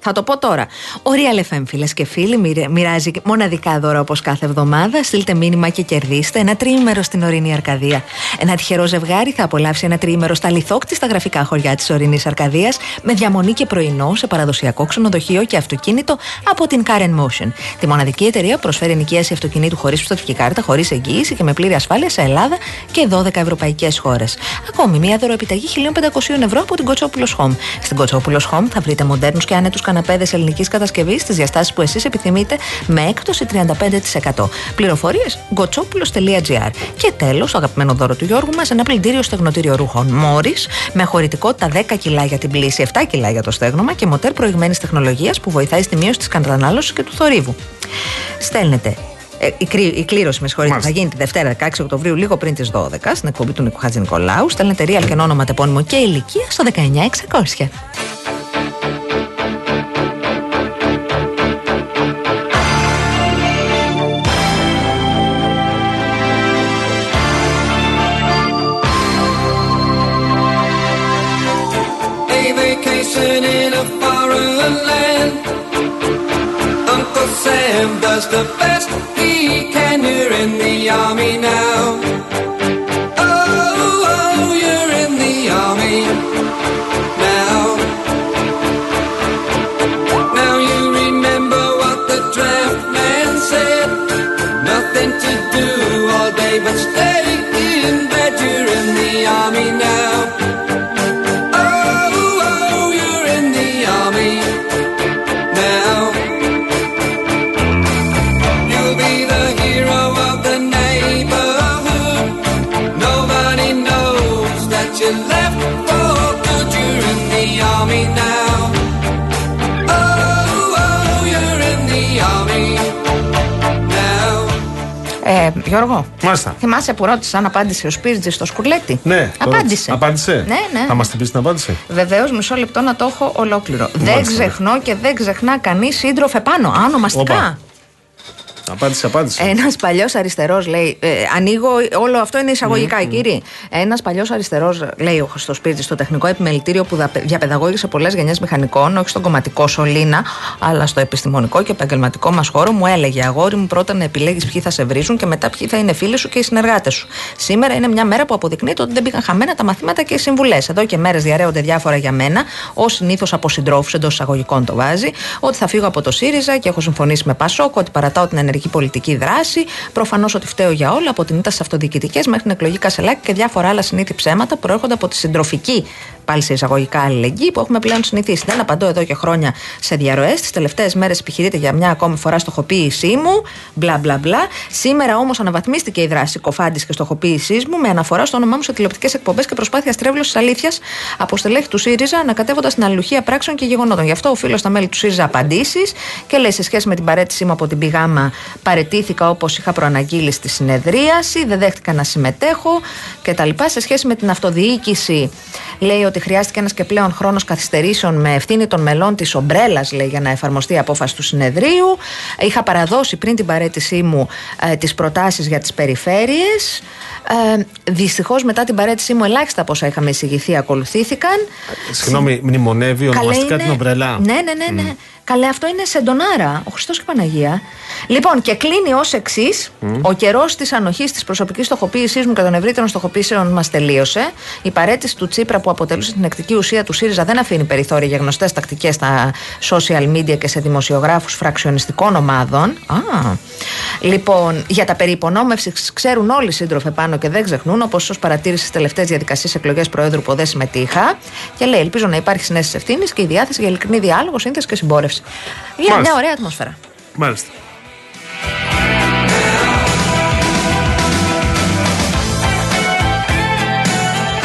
Θα το πω τώρα. Ο Real FM, φίλες και φίλοι, μοιράζει μοναδικά δώρα όπως κάθε εβδομάδα. Στείλτε μήνυμα και κερδίστε ένα τριήμερο στην Ορεινή Αρκαδία. Ένα τυχερό ζευγάρι θα απολαύσει ένα τριήμερο στα λιθόκτη γραφικά χωριά της Ορεινής Αρκαδίας με διαμονή και πρωινό σε παραδοσιακό ξενοδοχείο και αυτοκίνητο από την Karen Motion. Τη μοναδική εταιρεία προσφέρει ενοικίαση αυτοκινήτου χωρίς πιστοτική κάρτα, χωρίς εγγύηση και με πλήρη ασφάλεια σε Ελλάδα και 12 ευρωπαϊκές χώρες. Ακόμη, μία δωροεπιταγή 1500 ευρώ από την Κοτσόπουλος Home. Στην Κοτσόπουλος Home θα βρείτε μοντέρνους και άνετους καναπέδε ελληνικής κατασκευής στις διαστάσεις που εσείς επιθυμείτε με έκπτωση 35%. Πληροφορίες gotsopoulos.gr. Και τέλος, το αγαπημένο δώρο του Γιώργου μας, ένα πλυντήριο στεγνοτήριο ρούχων Μόρις με χωρητικότητα 10 κιλά για την πλήση, 7 κιλά για το στέγνομα και μοτέρ προηγμένης τεχνολογίας που βοηθάει στη μείωση της κατανάλωσης και του θορύβου. Στέλνετε ε, η, κλήρωση, με συγχωρείτε, θα γίνει τη Δευτέρα 16 Οκτωβρίου, λίγο πριν τις 12, στην εκπομπή του Νικού Χατζη Νικολάου. Στέλνετε real και όνομα, τεπώνυμο και ηλικία στο 19600. Sam does the best he can. You're in the army now. Γιώργο, Μάλιστα. θυμάσαι που ρώτησα αν απάντησε ο Σπίρτζη στο σκουρλέτι; Ναι, το Απάντησε. ρώτησα. Απάντησε. Ναι, ναι. Θα μας την πεις την απάντηση. Βεβαίως, μισό λεπτό να το έχω ολόκληρο. Δεν Μάλιστα. ξεχνώ και δεν ξεχνά κανείς σύντροφε πάνω. Α, ονομαστικά. Όπα. Απάντησε, απάντησε. Ένας παλιός αριστερός λέει. Ε, ανοίγω, όλο αυτό είναι εισαγωγικά, κύριε. Ένας παλιός αριστερός, λέει ο Χριστός Σπίρτη, στο τεχνικό επιμελητήριο που δα- διαπαιδαγώγησε πολλές γενιές μηχανικών, όχι στον κομματικό σωλήνα, αλλά στο επιστημονικό και επαγγελματικό μας χώρο, μου έλεγε Αγόρι μου, πρώτα να επιλέγεις ποιοι θα σε βρίζουν και μετά ποιοι θα είναι φίλοι σου και οι συνεργάτες σου. Σήμερα είναι μια μέρα που αποδεικνύεται ότι δεν πήγαν χαμένα τα μαθήματα και οι συμβουλές. Εδώ και μέρες διαρρέονται διάφορα για μένα, ως συνήθως από συντρόφους εντός εισαγωγικών το βάζει, ότι θα φύγω από το ΣΥΡΙΖΑ και έχω συμφωνήσει με Πασόκ, ότι παρατάω την ενεργή πολιτική δράση. Προφανώς ότι φταίω για όλα, από την ήττα στις αυτοδιοικητικές μέχρι την εκλογή Κασελάκη και διάφορα άλλα συνήθι ψέματα που προέρχονται από τη συντροφική, πάλι σε εισαγωγικά αλληλεγγύη, που έχουμε πλέον συνηθίσει. Δεν απαντώ εδώ και χρόνια σε διαρροές. Τις τελευταίες μέρες επιχειρείται για μια ακόμη φορά στοχοποίησή μου. Μπλα μπλα μπλα. Σήμερα όμως αναβαθμίστηκε η δράση κοφάντης και στοχοποίησής μου με αναφορά στο όνομά μου σε τηλεοπτικές εκπομπές και προσπάθειας τρέβλωσης αλήθειας από στελέχη του ΣΥΡΙΖΑ ανακατεύοντας την αλληλουχία πράξεων και γεγονότων. Γι' αυτό οφείλω στα μέλη του ΣΥΡΙΖΑ απαντήσεις και λέει σε σχέση με την παρέτησή μου από την πηγάμα παρετήθηκα όπως είχα προαναγγείλει στη συνεδρίαση, δεν δέχτηκα να συμμετέχω κτλ. Σε σχέση με την αυτοδιοίκηση, λέει ότι χρειάστηκε ένας και πλέον χρόνος καθυστερήσεων με ευθύνη των μελών της ομπρέλας, λέει, για να εφαρμοστεί η απόφαση του συνεδρίου. Είχα παραδώσει πριν την παρέτησή μου ε, τις προτάσεις για τις περιφέρειες. Ε, Δυστυχώς μετά την παρέτησή μου, ελάχιστα από όσα είχαμε εισηγηθεί ακολουθήθηκαν. Συγγνώμη, μνημονεύει Καλέ ονομαστικά είναι- την ομπρέλα. Ναι, ναι, ναι. ναι. Καλέ, αυτό είναι σε ντονάρα. Ο Χριστός και η Παναγία. Λοιπόν, και κλείνει ως εξής. Ο καιρός της ανοχής της προσωπικής στοχοποίησής μου και των ευρύτερων στοχοποίησεων μας τελείωσε. Η παρέτηση του Τσίπρα που αποτελούσε την εκτική ουσία του ΣΥΡΙΖΑ δεν αφήνει περιθώρια για γνωστές τακτικές στα social media και σε δημοσιογράφους φραξιονιστικών ομάδων. Α. Λοιπόν, για τα περί υπονόμευση ξέρουν όλοι οι σύντροφοι πάνω και δεν ξεχνούν, όπως ως παρατήρηση στις τελευταίες διαδικασίες εκλογές Προέδρου που δεν συμμετείχα. Και λέει: Ελπίζω να υπάρχει συνέστηση ευθύνης και η διάθεση για ειλικρινή διάλογο, σύνθεση και συμπόρευση. Για μια Μάλιστα. ωραία ατμόσφαιρα. Μάλιστα.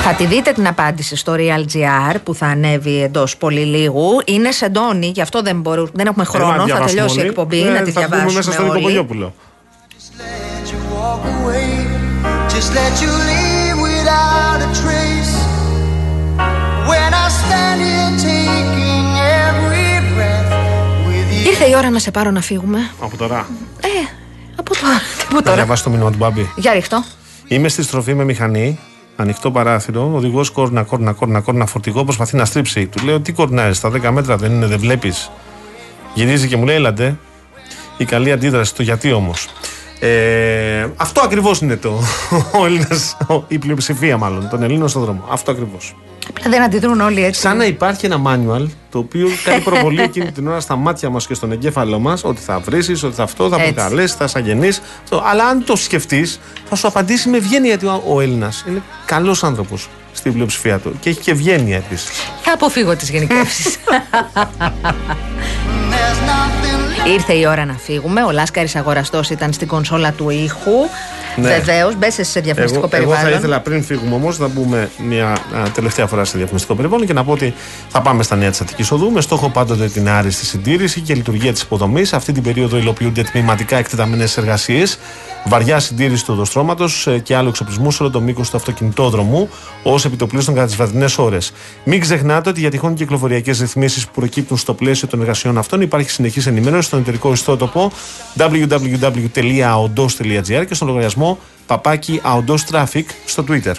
Θα τη δείτε την απάντηση στο Real.gr που θα ανέβει εντός πολύ λίγου. Είναι σε ντόνι, γι' αυτό δεν, μπορού, δεν έχουμε Ε, να χρόνο. Θα διαβάσουμε τελειώσει η όλοι. εκπομπή, Ε, να τη θα μπούμε διαβάσουμε μέσα στον όλοι. Νικοπολιόπουλο. let you walk away. Just let you leave Ήρθε η ώρα να σε πάρω να φύγουμε. Από τώρα. Ε, από τώρα. και Από Να τώρα. διαβάσει το μήνυμα του Μπάμπη. Για ρίχτω. Είμαι στη στροφή με μηχανή, ανοιχτό παράθυρο, οδηγός κόρνα, κόρνα, κόρνα, κόρνα, φορτηγό, προσπαθεί να στρίψει. Του λέω τι κορνάρει, στα 10 μέτρα δεν είναι, δεν βλέπεις. Γυρίζει και μου λέει, έλατε. Η καλή αντίδραση, το γιατί όμως. Ε, αυτό ακριβώς είναι το. Ο Έλληνας, ο- η πλειοψηφία μάλλον των Ελλήνων στον δρόμο. Αυτό ακριβώς. Απλά δεν αντιδρούν όλοι έτσι. Σαν να υπάρχει ένα manual το οποίο [LAUGHS] κάνει προβολή εκείνη την ώρα στα μάτια μας και στον εγκέφαλό μας ότι θα βρει, ότι θα αυτό, θα Έτσι. προκαλέσει, θα σαγενεί. Αλλά αν το σκεφτείς, θα σου απαντήσει με ευγένεια γιατί ο, ο Έλληνας είναι καλός άνθρωπος στην πλειοψηφία του και έχει και ευγένεια επίσης. Θα αποφύγω τις γενικεύσεις. [LAUGHS] [LAUGHS] There's nothing left. Ήρθε η ώρα να φύγουμε. Ο Λάσκαρης Αγοραστός ήταν στην κονσόλα του ήχου. Ναι. Βεβαίως, μπέσε σε διαφημιστικό Εγώ, εγώ περιβάλλον. θα ήθελα πριν φύγουμε όμως να μπούμε μια α, τελευταία φορά σε διαφημιστικό περιβάλλον και να πω ότι θα πάμε στα νέα της Αττικής Οδού με στόχο πάντοτε την άριστη συντήρηση και λειτουργία της υποδομής. Αυτή την περίοδο υλοποιούνται τμηματικά εκτεταμένες εργασίες, βαριά συντήρηση του οδοστρώματος και άλλου εξοπλισμού σε όλο το μήκος του αυτοκινητόδρομου, ως επιτοπλίστων κατά τις βραδινές ώρες. Μην ξεχνάτε ότι για τυχόν κυκλοφοριακές ρυθμίσεις που προκύπτουν στο πλαίσιο των εργασιών αυτών υπάρχει συνεχής ενημέρωση στον εταιρικό ιστότοπο www.aondos.gr και στον λογαριασμό παπάκι Aondos Traffic στο Twitter.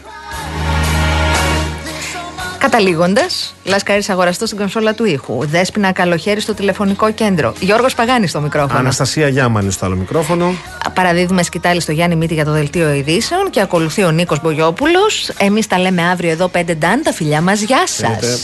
Καταλήγοντας, Λάσκαρης Αγοραστός στην κονσόλα του ήχου. Δέσπινα Καλοχέρι στο τηλεφωνικό κέντρο. Γιώργος Παγάνη στο μικρόφωνο. Αναστασία Γιάμανη στο άλλο μικρόφωνο. Παραδίδουμε σκητάλη στο Γιάννη Μύτη για το δελτίο ειδήσεων και ακολουθεί ο Νίκος Μπογιόπουλος. Εμείς τα λέμε αύριο εδώ 5 Ντάν. Τα φιλιά μας. Γεια σας. Χαίρετε.